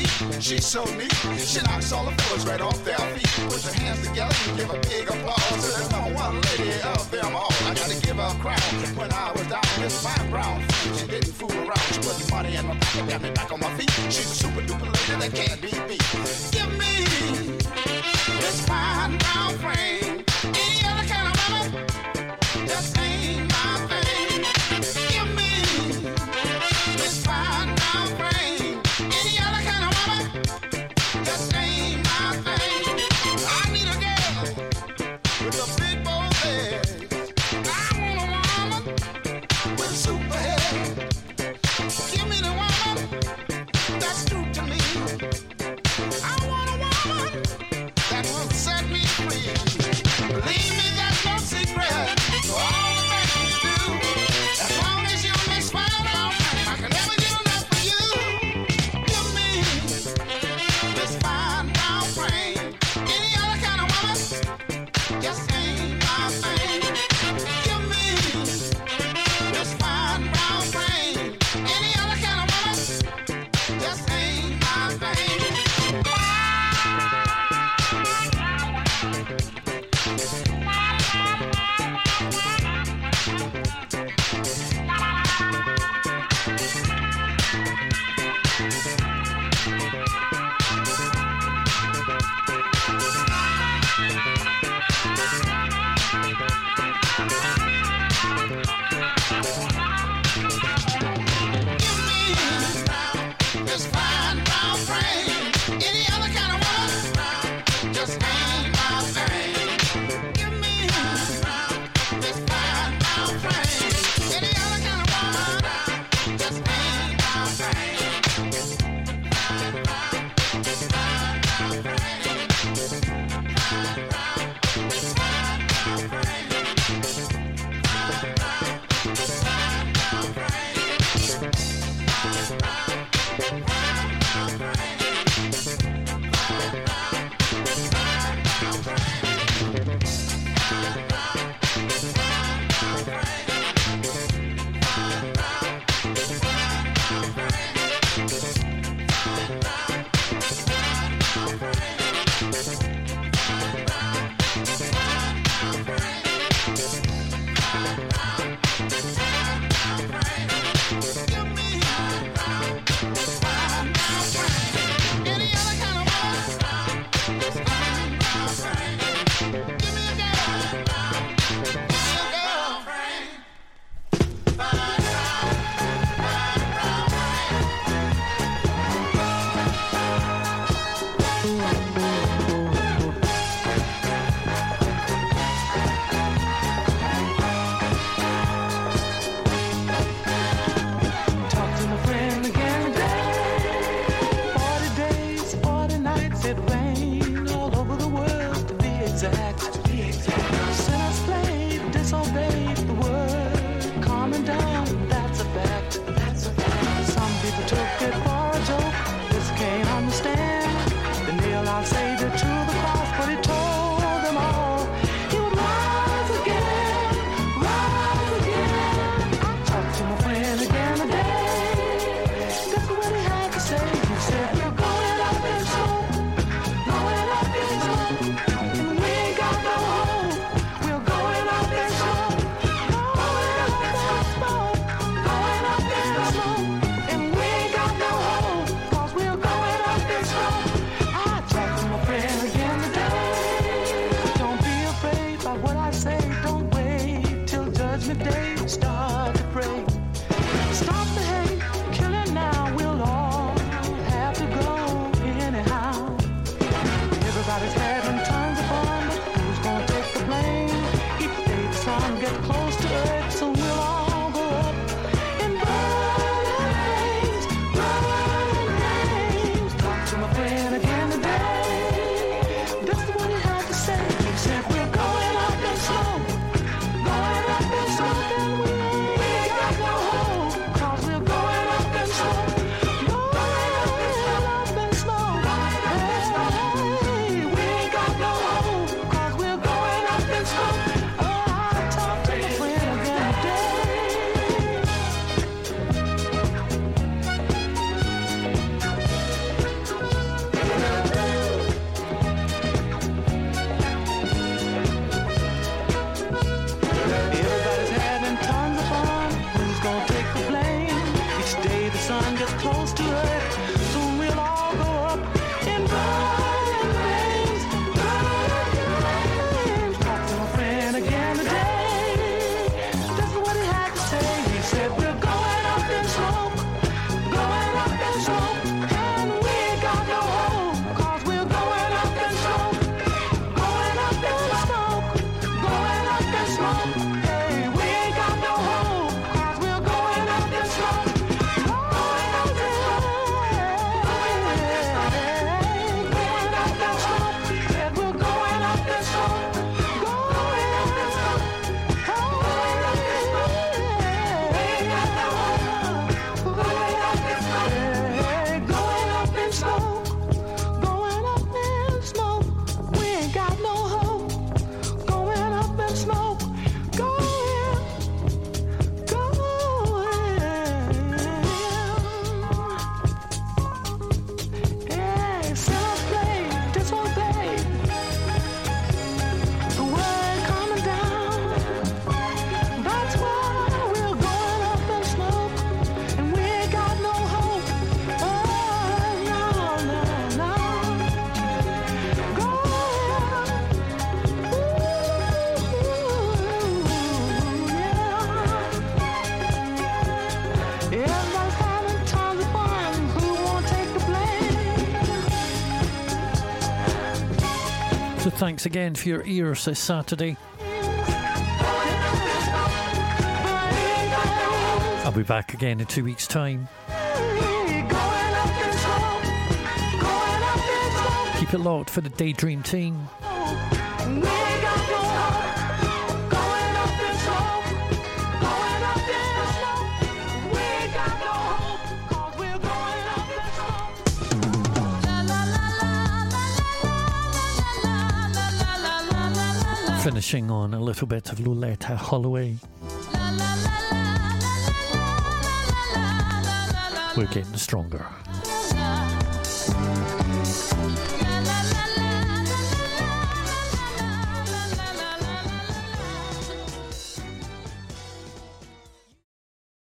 Y: unique, she's so neat. She knocks all the floors right off their feet. Put your hands together and give a big applause to the number one lady of them all. I gotta give her a crown. When I was down, this fine brown she didn't fool around. She put the money in my pocket, got me back on my feet. She's a super duper lady that can't be beat. Give me this fine brown
H: thanks again for your ears this Saturday. I'll be back again in two weeks' time. Keep it locked for the Daydream Team. Finishing on a little bit of Loleatta Holloway. We're getting stronger.